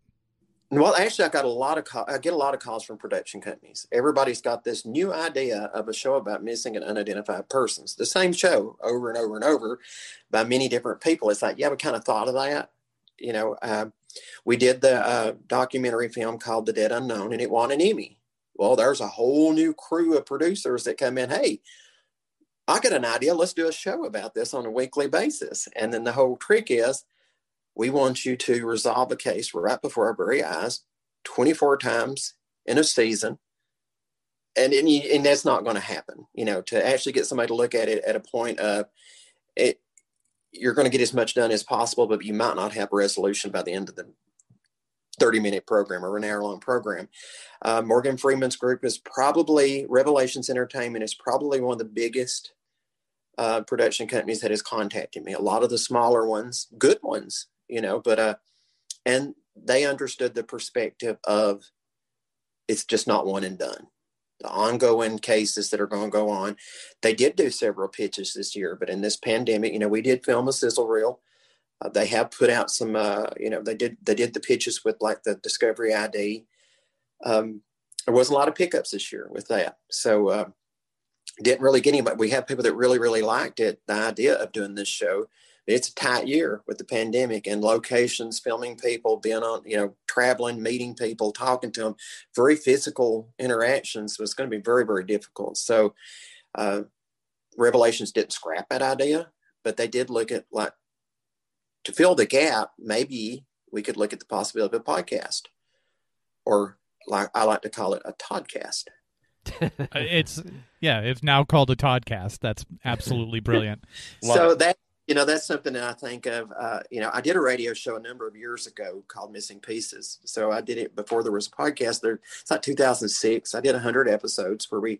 Well, actually, I got a lot of call, I get a lot of calls from production companies. Everybody's got this new idea of a show about missing and unidentified persons. The same show over and over and over by many different people. It's like, yeah, we kind of thought of that. You know, uh, we did the uh, documentary film called The Dead Unknown, and it won an Emmy well, there's a whole new crew of producers that come in. Hey, I got an idea. Let's do a show about this on a weekly basis. And then the whole trick is we want you to resolve a case right before our very eyes 24 times in a season. And, and, you, and that's not going to happen, you know, to actually get somebody to look at it at a point of it, you're going to get as much done as possible, but you might not have a resolution by the end of the 30 minute program or an hour long program. Uh, Morgan Freeman's group is probably, Revelations Entertainment is probably one of the biggest uh, production companies that has contacted me. A lot of the smaller ones, good ones, you know, but, uh, and they understood the perspective of it's just not one and done. The ongoing cases that are going to go on. They did do several pitches this year, but in this pandemic, you know, we did film a sizzle reel Uh, they have put out some, uh, you know, they did they did the pitches with like the Discovery ID. Um, there wasn't a lot of pickups this year with that, so uh, didn't really get anybody. We have people that really really liked it, the idea of doing this show. It's a tight year with the pandemic and locations, filming people, being on, you know, traveling, meeting people, talking to them. Very physical interactions was going to be very very difficult. So, uh, Revelations didn't scrap that idea, but they did look at like to fill the gap, maybe we could look at the possibility of a podcast, or like I like to call it a Toddcast. It's yeah, it's now called a Toddcast. That's absolutely brilliant. so that you know that's something that i think of uh, you know i did a radio show a number of years ago called missing pieces. So i did it before there was a podcast there. It's like 2006 i did 100 episodes where we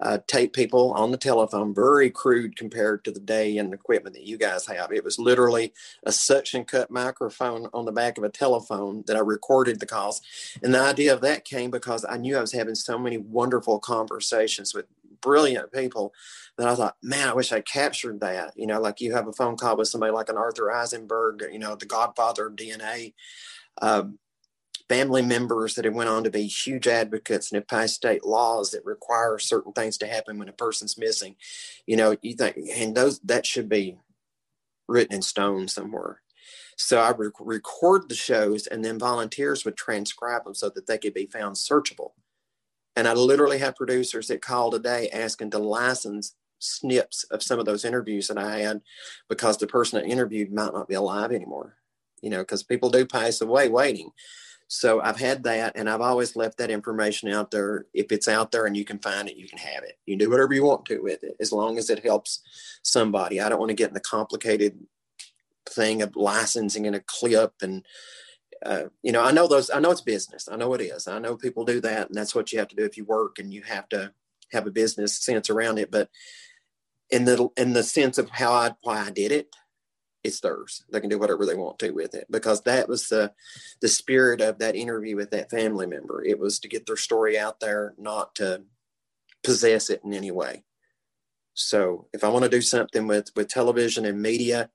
uh, tape people on the telephone very crude compared to the day and equipment that you guys have. It was literally a suction cut microphone on the back of a telephone that i recorded the calls. And the idea of that came because i knew i was having so many wonderful conversations with brilliant people that I thought, man, I wish I captured that. You know, like you have a phone call with somebody like an Arthur Eisenberg, you know, the godfather of DNA. Um, family members that have went on to be huge advocates and have passed state laws that require certain things to happen when a person's missing. You know, you think, and those that should be written in stone somewhere. So I re- record the shows, and then volunteers would transcribe them so that they could be found searchable. And I literally have producers that call today asking to license snips of some of those interviews that I had because the person that interviewed might not be alive anymore, you know, because people do pass away waiting. So I've had that and I've always left that information out there. If it's out there and you can find it, you can have it. You can do whatever you want to with it as long as it helps somebody. I don't want to get in the complicated thing of licensing in a clip and uh, you know, I know those, I know it's business. I know it is. I know people do that. And that's what you have to do if you work and you have to have a business sense around it. But in the, in the sense of how I, why I did it, it's theirs. They can do whatever they want to with it because that was the, the spirit of that interview with that family member. It was to get their story out there, not to possess it in any way. So if I want to do something with, with television and media,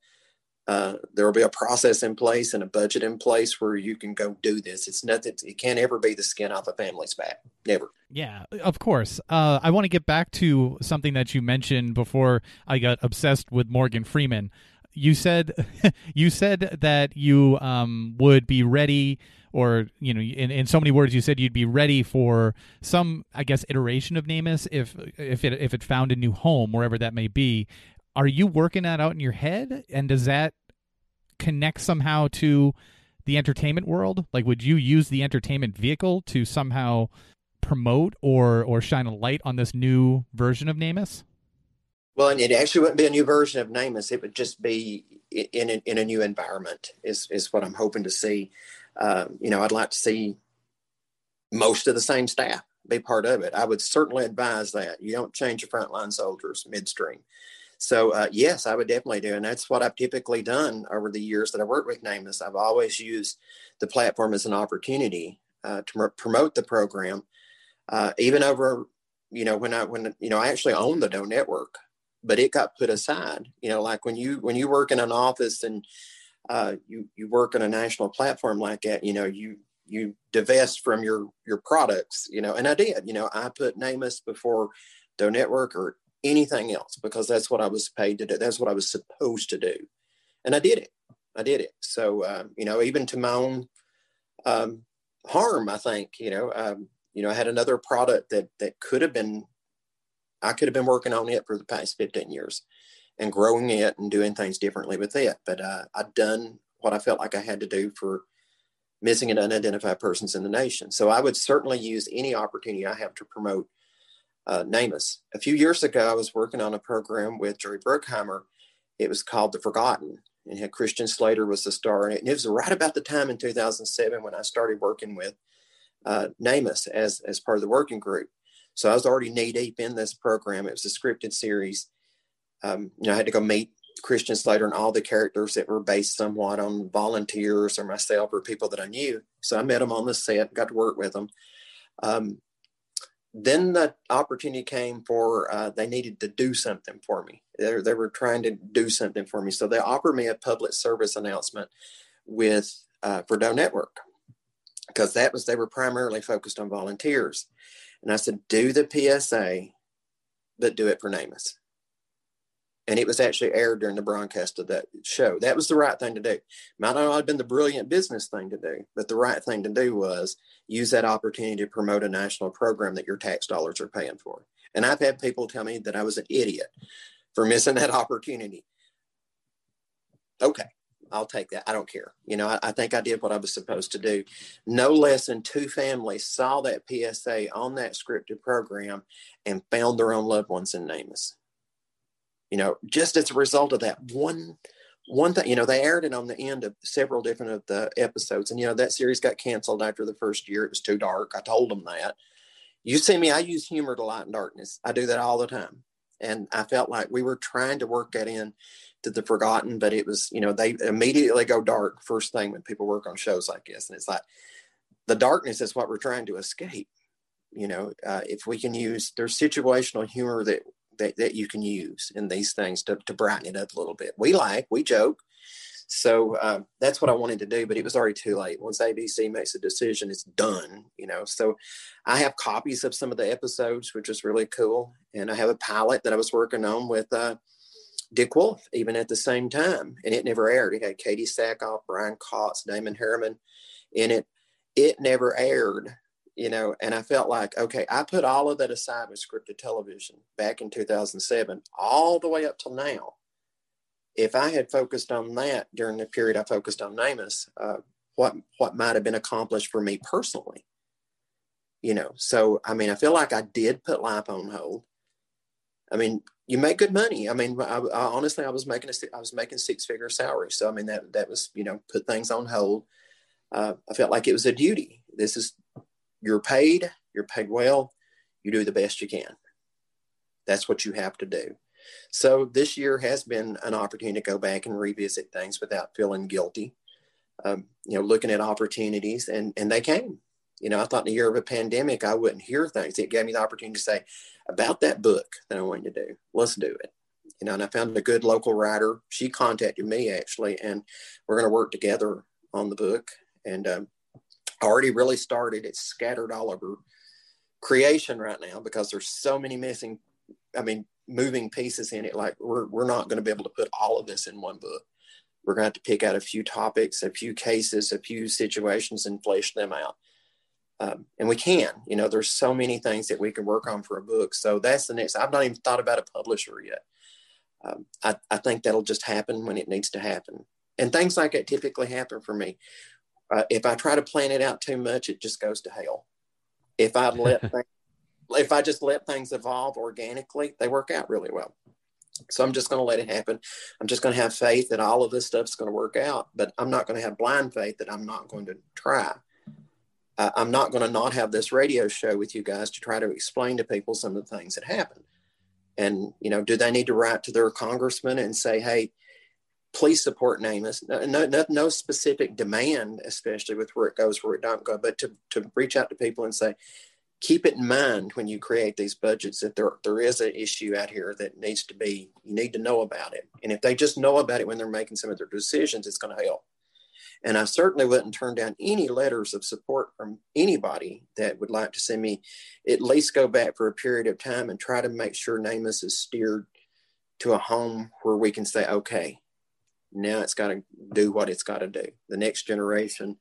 uh, there will be a process in place and a budget in place where you can go do this. It's nothing. It can't ever be the skin off a family's back. Never. Yeah, of course. Uh, I want to get back to something that you mentioned before I got obsessed with Morgan Freeman. You said you said that you um, would be ready, or you know, in, in so many words, you said you'd be ready for some, I guess, iteration of NamUs if if it if it found a new home wherever that may be are you working that out in your head? And does that connect somehow to the entertainment world? Like would you use the entertainment vehicle to somehow promote or or shine a light on this new version of NamUs? Well and it actually wouldn't be a new version of NamUs. It would just be in a, in a new environment is is what i'm hoping to see. Um, you know i'd like to see most of the same staff be part of it. I would certainly advise that. You don't change your frontline soldiers midstream so uh, yes, I would definitely do, and that's what I've typically done over the years that I've worked with NamUs. I've always used the platform as an opportunity uh, to promote the program, uh, even over you know when I when you know I actually own the Doe Network, but it got put aside. You know, like when you when you work in an office and uh, you you work on a national platform like that, you know you you divest from your your products. You know, and I did. You know, I put NamUs before Doe Network or anything else because that's what I was paid to do. That's what I was supposed to do. And I did it. I did it. So, uh, you know, even to my own um, harm, I think, you know, um, you know, I had another product that, that could have been, I could have been working on it for the past 15 years and growing it and doing things differently with it. But uh, I'd done what I felt like I had to do for missing and unidentified persons in the nation. So I would certainly use any opportunity I have to promote uh, NamUs. A few years ago, I was working on a program with Jerry Bruckheimer. It was called The Forgotten, and had Christian Slater was the star it. And it was right about the time in 2007 when I started working with uh, NamUs as as part of the working group. So I was already knee deep in this program. It was a scripted series. Um, you know, I had to go meet Christian Slater and all the characters that were based somewhat on volunteers or myself or people that I knew. So I met them on the set, got to work with them. Um, then the opportunity came for uh, they needed to do something for me. They, they were trying to do something for me, so they offered me a public service announcement with uh, for Doe Network because that was they were primarily focused on volunteers, and I said, do the PSA, but do it for NamUs and it was actually aired during the broadcast of that show. That was the right thing to do. Might not have been the brilliant business thing to do, but the right thing to do was use that opportunity to promote a national program that your tax dollars are paying for. And I've had people tell me that I was an idiot for missing that opportunity. Okay, I'll take that. I don't care. You know, I, I, think I did what I was supposed to do. No less than two families saw that PSA on that scripted program and found their own loved ones in NamUs you know, just as a result of that one one thing, you know, they aired it on the end of several different of the episodes. And, you know, that series got canceled after the first year. It was too dark. I told them that. You see me, I use humor to lighten darkness. I do that all the time. And I felt like we were trying to work that in to the forgotten, but it was, you know, they immediately go dark first thing when people work on shows like this. And it's like the darkness is what we're trying to escape. You know, uh, if we can use, there's situational humor that that, that you can use in these things to, to brighten it up a little bit. We like, we joke. So uh, that's what I wanted to do, but it was already too late. Once ABC makes a decision, it's done, you know. So I have copies of some of the episodes, which is really cool. And I have a pilot that I was working on with uh, Dick Wolf, even at the same time. And it never aired. It had Katee Sackhoff, Brian Kautz, Damon Herriman in it. It never aired you know, and I felt like, okay, I put all of that aside with scripted television back in 2007, all the way up till now. If I had focused on that during the period I focused on NamUs, uh, what what might have been accomplished for me personally, you know. So I mean, I feel like I did put life on hold. I mean, you make good money. I mean, I, I honestly, I was making a, I was making six figure salary. So I mean, that that was you know put things on hold. Uh, I felt like it was a duty. This is you're paid, you're paid well, you do the best you can. That's what you have to do. So this year has been an opportunity to go back and revisit things without feeling guilty. Um, you know, looking at opportunities, and and they came. You know, I thought in the year of a pandemic I wouldn't hear things. It gave me the opportunity to say about that book that I wanted to do. Let's do it. You know, and I found a good local writer. She contacted me actually, and we're going to work together on the book. And um, already really started. It's scattered all over creation right now because there's so many missing, I mean, moving pieces in it. Like we're, we're not going to be able to put all of this in one book. We're going to have to pick out a few topics, a few cases, a few situations and flesh them out. Um, and we can, you know, there's so many things that we can work on for a book. So that's the next, I've not even thought about a publisher yet. Um, I, I think that'll just happen when it needs to happen. And things like that typically happen for me uh, if I try to plan it out too much, it just goes to hell. If I let things, if I just let things evolve organically, they work out really well. So I'm just going to let it happen. I'm just going to have faith that all of this stuff's going to work out, but I'm not going to have blind faith that I'm not going to try. Uh, I'm not going to not have this radio show with you guys to try to explain to people some of the things that happen. And you know, do they need to write to their congressman and say, "Hey, please support NamUs. No, no, no, specific demand, especially with where it goes, where it don't go, but to, to reach out to people and say, keep it in mind when you create these budgets that there, there is an issue out here that needs to be, you need to know about it. And if they just know about it when they're making some of their decisions, it's going to help. And I certainly wouldn't turn down any letters of support from anybody that would like to see me at least go back for a period of time and try to make sure NamUs is steered to a home where we can say, okay, now it's got to do what it's got to do. The next generation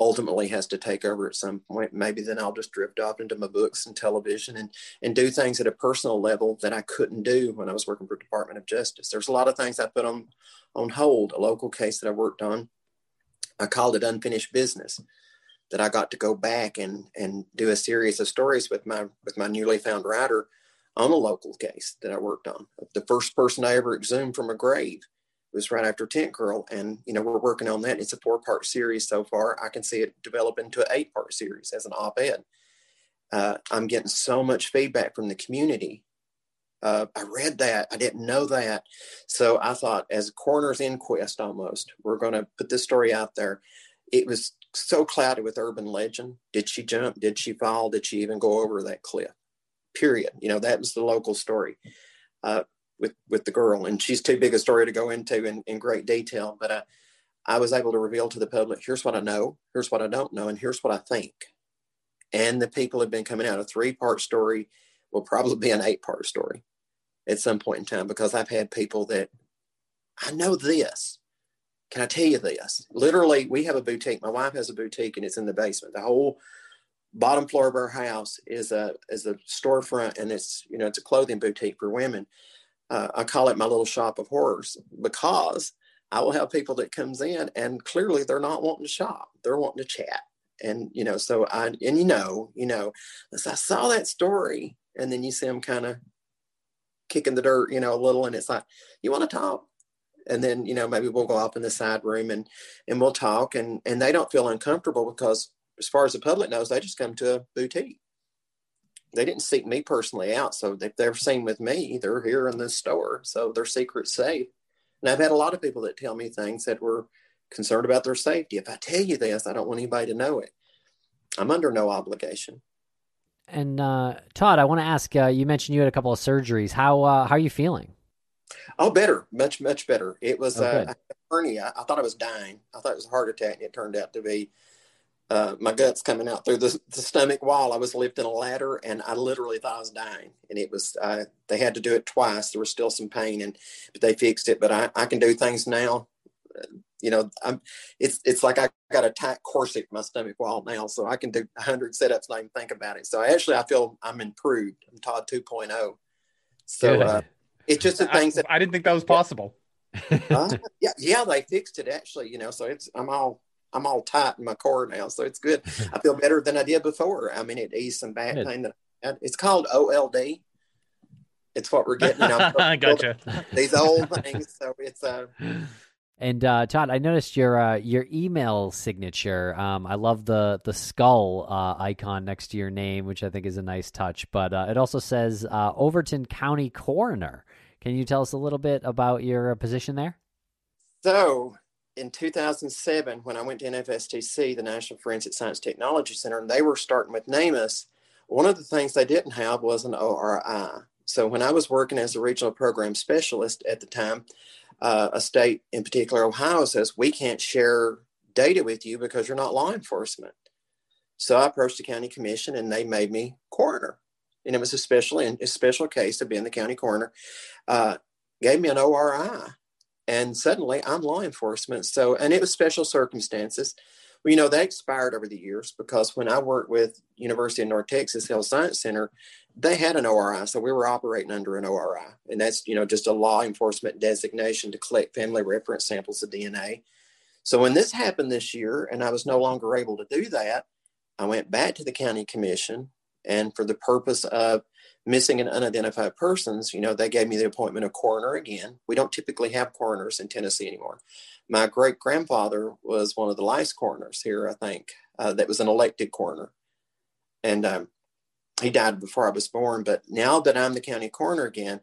ultimately has to take over at some point. Maybe then I'll just drift off into my books and television and and do things at a personal level that I couldn't do when I was working for Department of Justice. There's a lot of things I put on on hold. A local case that I worked on, I called it unfinished business. That I got to go back and and do a series of stories with my with my newly found writer on a local case that I worked on. The first person I ever exhumed from a grave was right after Tent Girl. And, you know, we're working on that. It's a four part series so far. I can see it develop into an eight part series as an op ed. Uh, I'm getting so much feedback from the community. Uh, I read that. I didn't know that. So I thought, as a coroner's inquest almost, we're going to put this story out there. It was so clouded with urban legend. Did she jump? Did she fall? Did she even go over that cliff? period. You know, that was the local story uh, with with the girl, and she's too big a story to go into in, in great detail. But uh, I was able to reveal to the public, here's what I know, here's what I don't know, and here's what I think. And the people have been coming out. A three part story will probably be an eight part story at some point in time because I've had people that I know this. Can I tell you this? Literally, we have a boutique. My wife has a boutique and it's in the basement. The whole bottom floor of our house is a is a storefront and it's you know it's a clothing boutique for women. Uh, I call it my little shop of horrors because I will have people that comes in and clearly they're not wanting to shop. They're wanting to chat. And you know, so I and you know, you know, I saw that story, and then you see them kind of kicking the dirt, you know, a little, and it's like, you want to talk? And then you know, maybe we'll go up in the side room and and we'll talk, and and they don't feel uncomfortable because as far as the public knows, they just come to a boutique. They didn't seek me personally out. So if they're seen with me, they're here in this store. So their secret's safe. And I've had a lot of people that tell me things that were concerned about their safety. If I tell you this, I don't want anybody to know it. I'm under no obligation. And uh, Todd, I want to ask. Uh, you mentioned you had a couple of surgeries. How uh, how are you feeling? Oh, better, much much better. It was oh, uh, hernia. I thought I was dying. I thought it was a heart attack, and it turned out to be uh, my guts coming out through the, the, stomach wall. I was lifting a ladder, and I literally thought I was dying. And it was uh, they had to do it twice. There was still some pain, and but they fixed it. But I, I can do things now. You know, I'm it's it's like I got a tight corset in my stomach wall now, so I can do 100 setups and I even think about it. So actually, I feel I'm improved. I'm Todd 2.0. So uh, it's just the things I, that I didn't think that was possible. uh, yeah, yeah, they fixed it actually. You know, so it's I'm all I'm all tight in my core now, so it's good. I feel better than I did before. I mean, it eased some back pain. That it's called OLD. It's what we're getting. Now I gotcha. These old things, so it's uh. And uh, Todd, I noticed your uh, your email signature. Um, I love the the skull uh, icon next to your name, which I think is a nice touch. But uh, it also says uh, Overton County Coroner. Can you tell us a little bit about your uh, position there? So in 2007, when I went to NFSTC, the National Forensic Science Technology Center, and they were starting with NamUs, one of the things they didn't have was an ORI. So when I was working as a regional program specialist at the time, uh, a state, in particular Ohio, says we can't share data with you because you're not law enforcement. So I approached the county commission, and they made me coroner, and it was a special a special case of being the county coroner. Uh, gave me an ORI and suddenly I'm law enforcement. So, and it was special circumstances. Well, you know, they expired over the years because when I worked with University of North Texas Health Science Center, they had an ORI, so we were operating under an ORI, and that's you know just a law enforcement designation to collect family reference samples of DNA. So when this happened this year, and I was no longer able to do that, I went back to the county commission, and for the purpose of missing and unidentified persons, you know, they gave me the appointment of coroner again. We don't typically have coroners in Tennessee anymore. My great grandfather was one of the last coroners here, I think, uh, that was an elected coroner. And um, he died before I was born. But now that I'm the county coroner again,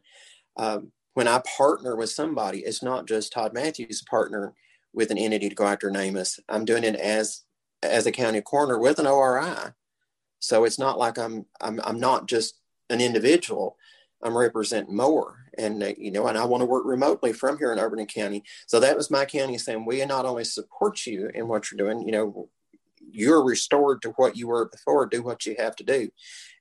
um, when I partner with somebody, it's not just Todd Matthews partner with an entity to go after NamUs. I'm doing it as as a county coroner with an ORI. So it's not like I'm I'm I'm not just an individual, I'm representing more. And, uh, you know, and I want to work remotely from here in Overton County. So that was my county saying, we not only support you in what you're doing, you know, you're restored to what you were before, do what you have to do.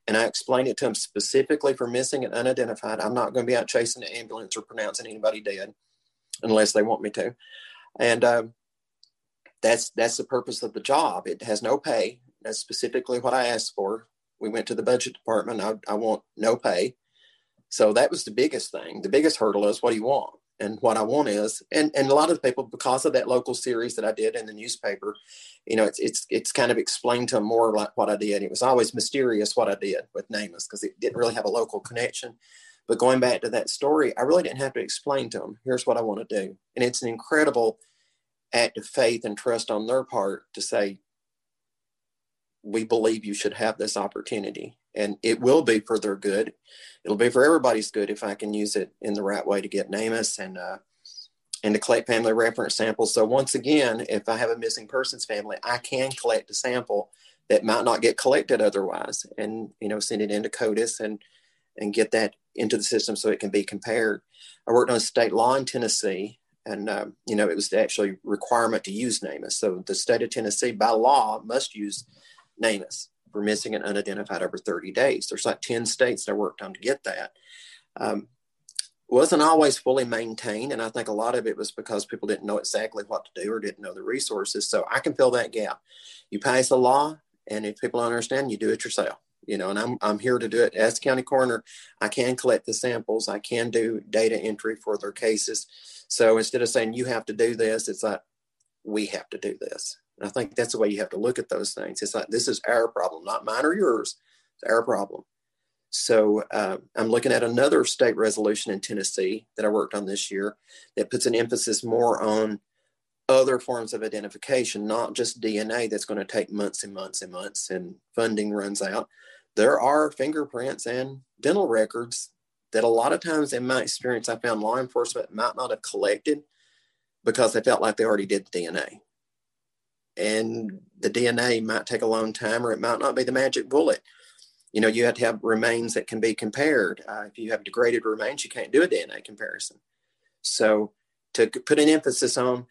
And I explained it to them specifically for missing and unidentified. I'm not going to be out chasing the ambulance or pronouncing anybody dead unless they want me to. And um, that's that's the purpose of the job. It has no pay. That's specifically what I asked for we went to the budget department. I, I want no pay. So that was the biggest thing. The biggest hurdle is what do you want? And what I want is, and, and a lot of people, because of that local series that I did in the newspaper, you know, it's it's it's kind of explained to them more like what I did. It was always mysterious what I did with NamUs because it didn't really have a local connection. But going back to that story, I really didn't have to explain to them, here's what I want to do. And it's an incredible act of faith and trust on their part to say, we believe you should have this opportunity and it will be for their good it'll be for everybody's good if i can use it in the right way to get NamUs and uh, and to collect family reference samples so once again if i have a missing persons family i can collect a sample that might not get collected otherwise and you know send it into CODIS and and get that into the system so it can be compared. I worked on state law in Tennessee, and uh, you know it was actually requirement to use NamUs. So the state of Tennessee, by law, must use NamUs for missing and unidentified over 30 days. There's like 10 states that I worked on to get that. Um, wasn't always fully maintained, and I think a lot of it was because people didn't know exactly what to do or didn't know the resources. So I can fill that gap. You pass a law, and if people don't understand, you do it yourself you know, and I'm, I'm here to do it as county coroner. I can collect the samples. I can do data entry for their cases. So instead of saying you have to do this, it's like we have to do this. And I think that's the way you have to look at those things. It's like this is our problem, not mine or yours. It's our problem. So uh, I'm looking at another state resolution in Tennessee that I worked on this year that puts an emphasis more on other forms of identification, not just DNA that's going to take months and months and months and funding runs out, there are fingerprints and dental records that a lot of times in my experience i found law enforcement might not have collected because they felt like they already did the dna and the dna might take a long time or it might not be the magic bullet. You know you have to have remains that can be compared. Uh, if you have degraded remains you can't do a dna comparison. So to put an emphasis on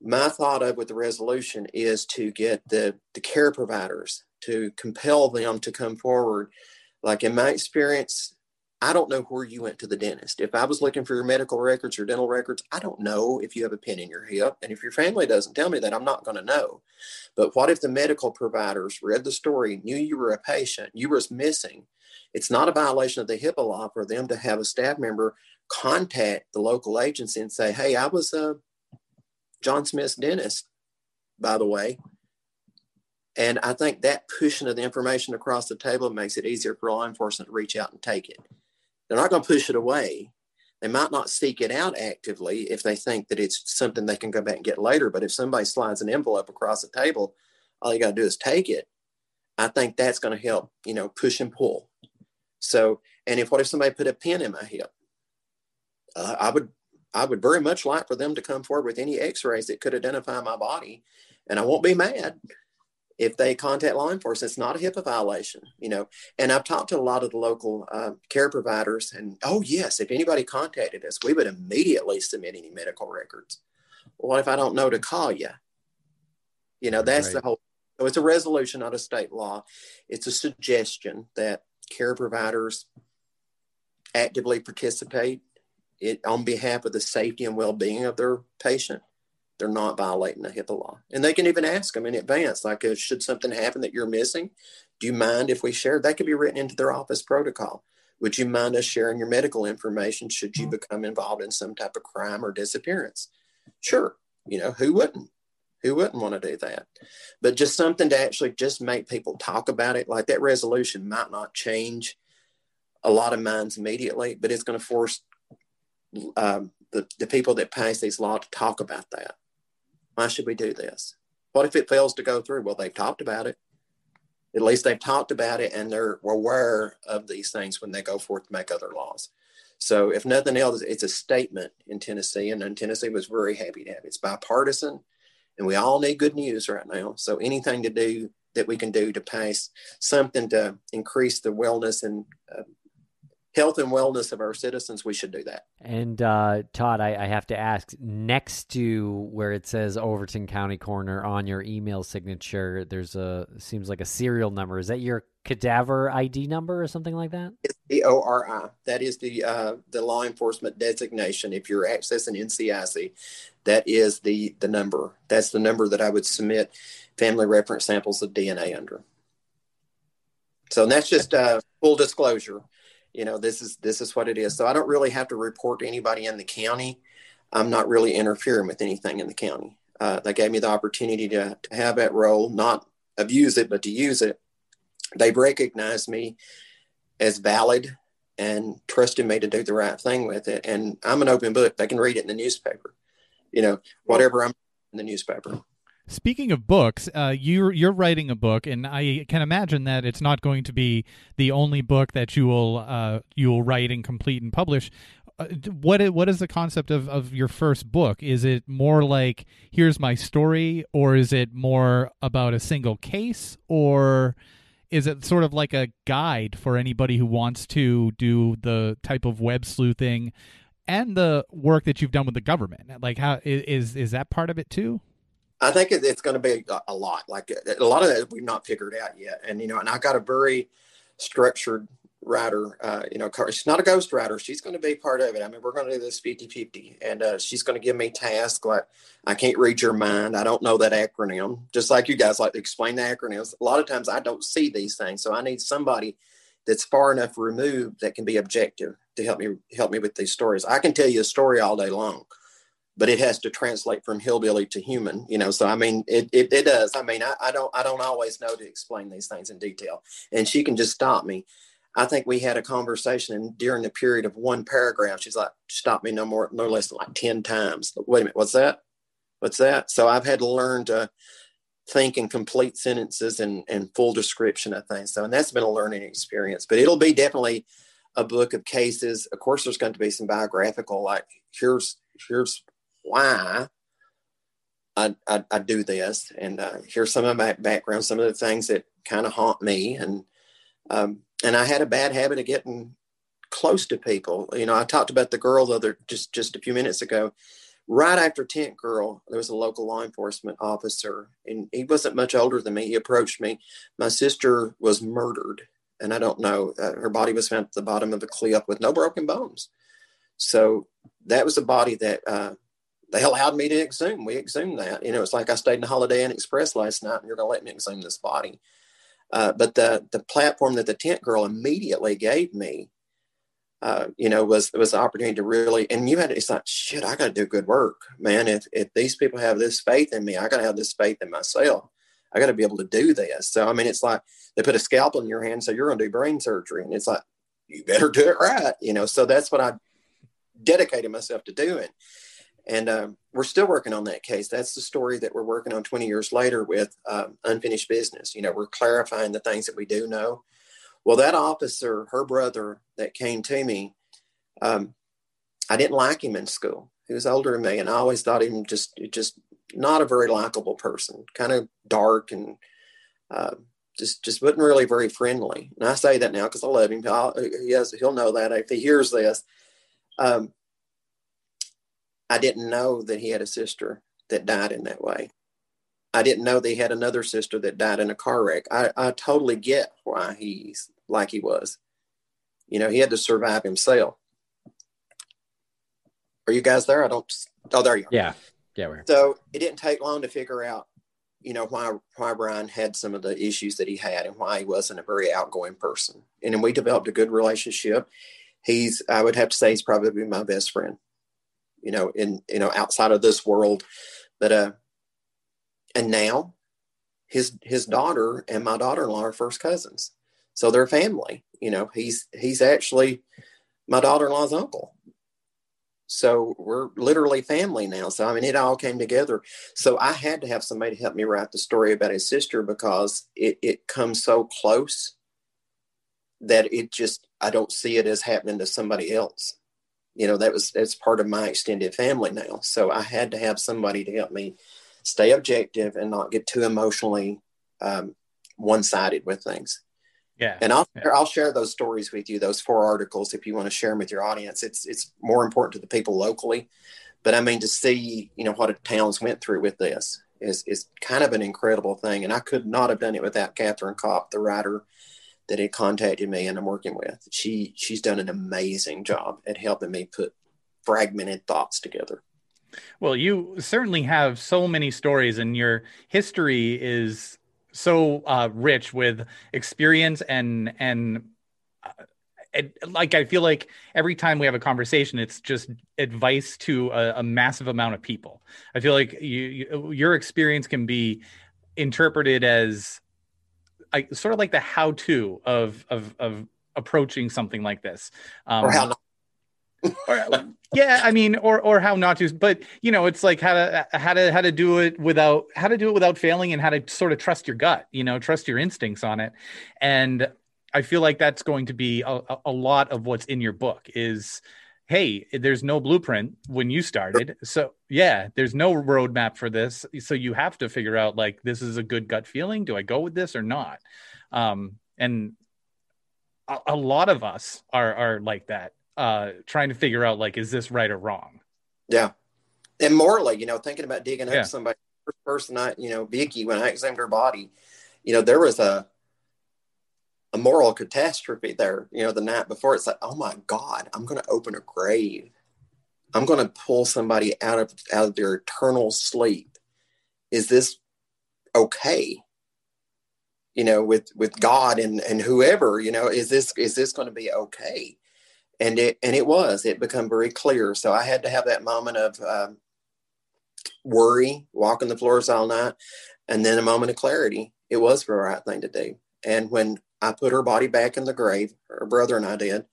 my thought of with the resolution is to get the, the care providers to compel them to come forward. Like in my experience, I don't know where you went to the dentist. If I was looking for your medical records or dental records, I don't know if you have a pin in your hip. And if your family doesn't tell me that, I'm not going to know. But what if the medical providers read the story, knew you were a patient, you were missing? It's not a violation of the HIPAA law for them to have a staff member contact the local agency and say, hey, I was a John Smith's dentist, by the way. And I think that pushing of the information across the table makes it easier for law enforcement to reach out and take it. They're not going to push it away. They might not seek it out actively if they think that it's something they can go back and get later. But if somebody slides an envelope across the table, all you got to do is take it. I think that's going to help, you know, push and pull. So, and if what if somebody put a pin in my hip? Uh, I would, I would very much like for them to come forward with any X-rays that could identify my body, and I won't be mad if they contact law enforcement, it's not a HIPAA violation, you know. And I've talked to a lot of the local uh, care providers, and oh yes, if anybody contacted us, we would immediately submit any medical records. Well, what if I don't know to call you? You know, that's right. the whole. So it's a resolution, not a state law. It's a suggestion that care providers actively participate it on behalf of the safety and well-being of their patient they're not violating the HIPAA law. And they can even ask them in advance, like, uh, should something happen that you're missing? Do you mind if we share? That could be written into their office protocol. Would you mind us sharing your medical information should you become involved in some type of crime or disappearance? Sure. You know, who wouldn't? Who wouldn't want to do that? But just something to actually just make people talk about it. Like that resolution might not change a lot of minds immediately, but it's going to force um, the, the people that pass these laws to talk about that. Why should we do this? What if it fails to go through? Well, they've talked about it. At least they've talked about it and they're aware of these things when they go forth to make other laws. So, if nothing else, it's a statement in Tennessee, and Tennessee was very happy to have it. It's bipartisan, and we all need good news right now. So, anything to do that we can do to pass something to increase the wellness and uh, health and wellness of our citizens, we should do that. And uh, Todd, I, I, have to ask next to where it says Overton County Coroner on your email signature, there's a seems like a serial number. Is that your cadaver ID number or something like that? It's the ORI. That is the uh, the law enforcement designation. If you're accessing NCIC, that is the the number. That's the number that I would submit family reference samples of DNA under. So that's just uh, full disclosure you know this is this is what it is. So i don't really have to report to anybody in the county. I'm not really interfering with anything in the county. Uh, they gave me the opportunity to, to have that role not abuse it but to use it. They've recognized me as valid and trusted me to do the right thing with it. And i'm an open book. They can read it in the newspaper. You know whatever i'm in the newspaper Speaking of books, uh, you're you're writing a book, and I can imagine that it's not going to be the only book that you will uh, you will write and complete and publish. Uh, what is, what is the concept of, of your first book? Is it more like here's my story, or is it more about a single case, or is it sort of like a guide for anybody who wants to do the type of web sleuthing and the work that you've done with the government? Like, how is is that part of it too? I think it's going to be a lot. Like a lot of that we've not figured out yet, and you know, and I got a very structured writer. Uh, you know, she's not a ghost writer. She's going to be part of it. I mean, we're going to do this 50 50. And uh, she's going to give me tasks like, I can't read your mind. I don't know that acronym. Just like you guys like to explain the acronyms. A lot of times I don't see these things. So I need somebody that's far enough removed that can be objective to help me help me with these stories. I can tell you a story all day long, but it has to translate from hillbilly to human, you know. So I mean it it, it does. I mean, I, I don't I don't always know to explain these things in detail. And she can just stop me I think we had a conversation and during the period of one paragraph, she's like, stop me no more, no less than like 10 times. Wait a minute, what's that? What's that? So I've had to learn to think in complete sentences and, and full description of things. So, and that's been a learning experience, but it'll be definitely a book of cases. Of course, there's going to be some biographical, like here's, here's why I, I, I do this. And uh, here's some of my background, some of the things that kind of haunt me. And, um, and I had a bad habit of getting close to people. You know, I talked about the girl the other just just a few minutes ago. Right after Tent Girl, there was a local law enforcement officer, and he wasn't much older than me. He approached me. My sister was murdered, and I don't know. Uh, her body was found at the bottom of a cliff with no broken bones. So that was a body that uh, they allowed me to exhume. We exhumed that. You know, it's like I stayed in Holiday Inn Express last night, and you're going to let me exhume this body. Uh, but the the platform that the tent girl immediately gave me, uh, you know, was was the opportunity to really. And you had. It's like shit. I got to do good work, man. If if these people have this faith in me, I got to have this faith in myself. I got to be able to do this. So I mean, it's like they put a scalpel in your hand, so you're going to do brain surgery, and it's like you better do it right, you know. So that's what I dedicated myself to doing. And um, we're still working on that case. That's the story that we're working on 20 years later with um, unfinished business. You know, we're clarifying the things that we do know. Well, that officer, her brother that came to me, um, I didn't like him in school. He was older than me, and I always thought him just just not a very likable person, kind of dark and uh, just just wasn't really very friendly. And I say that now because I love him. I'll, he has, he'll know that if he hears this. Um, I didn't know that he had a sister that died in that way. I didn't know that he had another sister that died in a car wreck. I, I totally get why he's like he was. You know, he had to survive himself. Are you guys there? I don't. Oh, there you are. Yeah, yeah. We're... So it didn't take long to figure out, you know, why why Brian had some of the issues that he had and why he wasn't a very outgoing person. And then we developed a good relationship. He's, I would have to say, he's probably my best friend you know, in you know outside of this world. But uh, and now his his daughter and my daughter-in-law are first cousins, so they're family. You know, he's he's actually my daughter-in-law's uncle. So we're literally family now. So I mean, it all came together. So I had to have somebody to help me write the story about his sister because it it comes so close that it just I don't see it as happening to somebody else you know that was that's part of my extended family now. So i had to have somebody to help me stay objective and not get too emotionally um, one-sided with things. Yeah. And i'll yeah. i'll share those stories with you those four articles if you want to share them with your audience. It's it's more important to the people locally. But i mean to see you know what a towns went through with this is is kind of an incredible thing. And i could not have done it without catherine kopp the writer that had contacted me and I'm working with. She she's done an amazing job at helping me put fragmented thoughts together. Well, you certainly have so many stories, and your history is so uh, rich with experience and and. Uh, it, like I feel like every time we have a conversation, it's just advice to a, a massive amount of people. I feel like you, you, your experience can be interpreted as I, sort of like the how to of of of approaching something like this. Um, or how not. or, yeah, I mean, or or how not to, but you know, it's like how to how to how to do it without how to do it without failing, and how to sort of trust your gut, you know, trust your instincts on it, and I feel like that's going to be a, a lot of what's in your book is hey, there's no blueprint when you started. So yeah, there's no roadmap for this. So you have to figure out like this is a good gut feeling. Do I go with this or not? Um, and a, a lot of us are are like that, uh, trying to figure out like, is this right or wrong? Yeah, and morally, you know, thinking about digging up Yeah. somebody. First person I, you know, Vicky, when I examined her body, you know, there was a a moral catastrophe there. You know, the night before, it's like, oh my God, I'm going to open a grave. I'm going to pull somebody out of out of their eternal sleep. Is this okay? You know, with with God and and whoever, you know, is this is this going to be okay? And it and it was. It become very clear. So I had to have that moment of um, worry, walking the floors all night, and then a moment of clarity. It was the right thing to do. And when I put her body back in the grave, her brother and I did,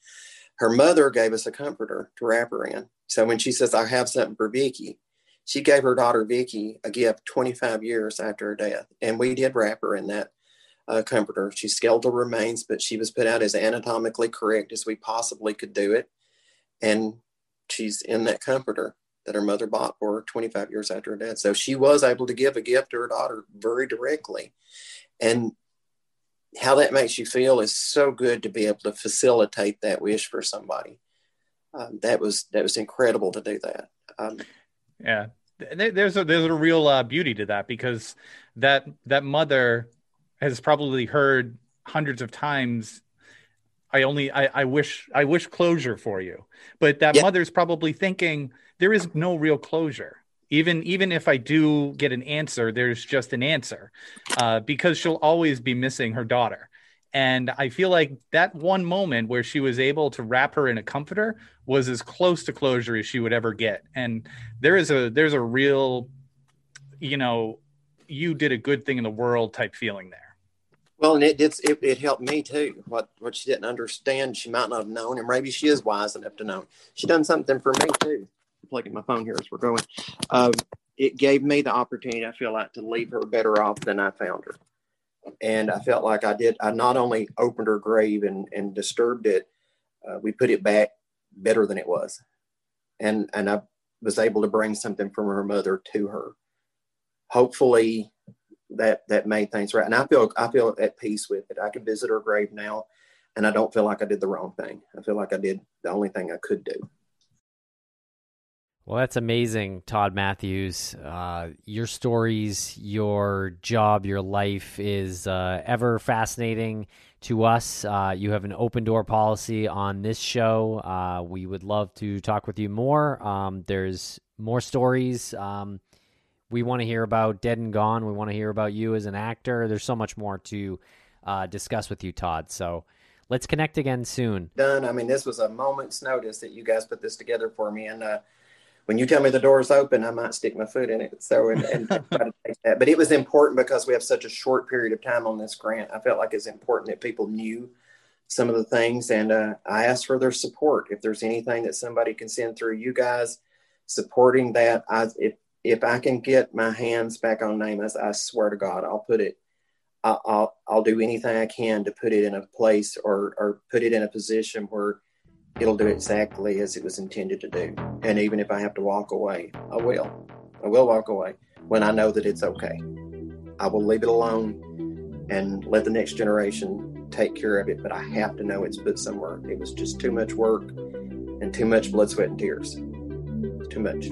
her mother gave us a comforter to wrap her in. So when she says, I have something for Vicky, she gave her daughter Vicky a gift 25 years after her death. And we did wrap her in that uh, comforter. She's skeletal remains, but she was put out as anatomically correct as we possibly could do it. And she's in that comforter that her mother bought for her 25 years after her death. So she was able to give a gift to her daughter very directly. And how that makes you feel is so good to be able to facilitate that wish for somebody. Um, that was that was incredible to do that. Um, Yeah, there's a there's a real uh, beauty to that because that that mother has probably heard hundreds of times. I only I, I wish I wish closure for you, but that Yeah. mother's probably thinking there is no real closure. Even even if I do get an answer, there's just an answer, uh, because she'll always be missing her daughter. And I feel like that one moment where she was able to wrap her in a comforter was as close to closure as she would ever get. And there is a there's a real, you know, you did a good thing in the world type feeling there. Well, and it did. It, it helped me too. What what she didn't understand, she might not have known, and maybe she is wise enough to know. She done something for me too. Plugging my phone here as we're going. Um, it gave me the opportunity. I feel like to leave her better off than I found her, and I felt like I did. I not only opened her grave and and disturbed it, uh, we put it back better than it was, and and I was able to bring something from her mother to her. Hopefully, that that made things right. And I feel I feel at peace with it. I can visit her grave now, and I don't feel like I did the wrong thing. I feel like I did the only thing I could do. Well, that's amazing, Todd Matthews. Uh, your stories, your job, your life is uh, ever fascinating to us. Uh, you have an open door policy on this show. Uh, we would love to talk with you more. Um, there's more stories. Um, we want to hear about Dead and Gone. We want to hear about you as an actor. There's so much more to uh, discuss with you, Todd. So let's connect again soon. Done. I mean, this was a moment's notice that you guys put this together for me, and uh, when you tell me the door's open, I might stick my foot in it. So and, and try to take that. But it was important because we have such a short period of time on this grant. I felt like it's important that people knew some of the things, and uh, I asked for their support. If there's anything that somebody can send through you guys supporting that, I if if I can get my hands back on NamUs, I swear to God, I'll put it. I'll, I'll I'll do anything I can to put it in a place or or put it in a position where it'll do exactly as it was intended to do. And even if I have to walk away, I will. I will walk away when I know that it's okay. I will leave it alone and let the next generation take care of it. But I have to know it's put somewhere. It was just too much work and too much blood, sweat, and tears. Too much.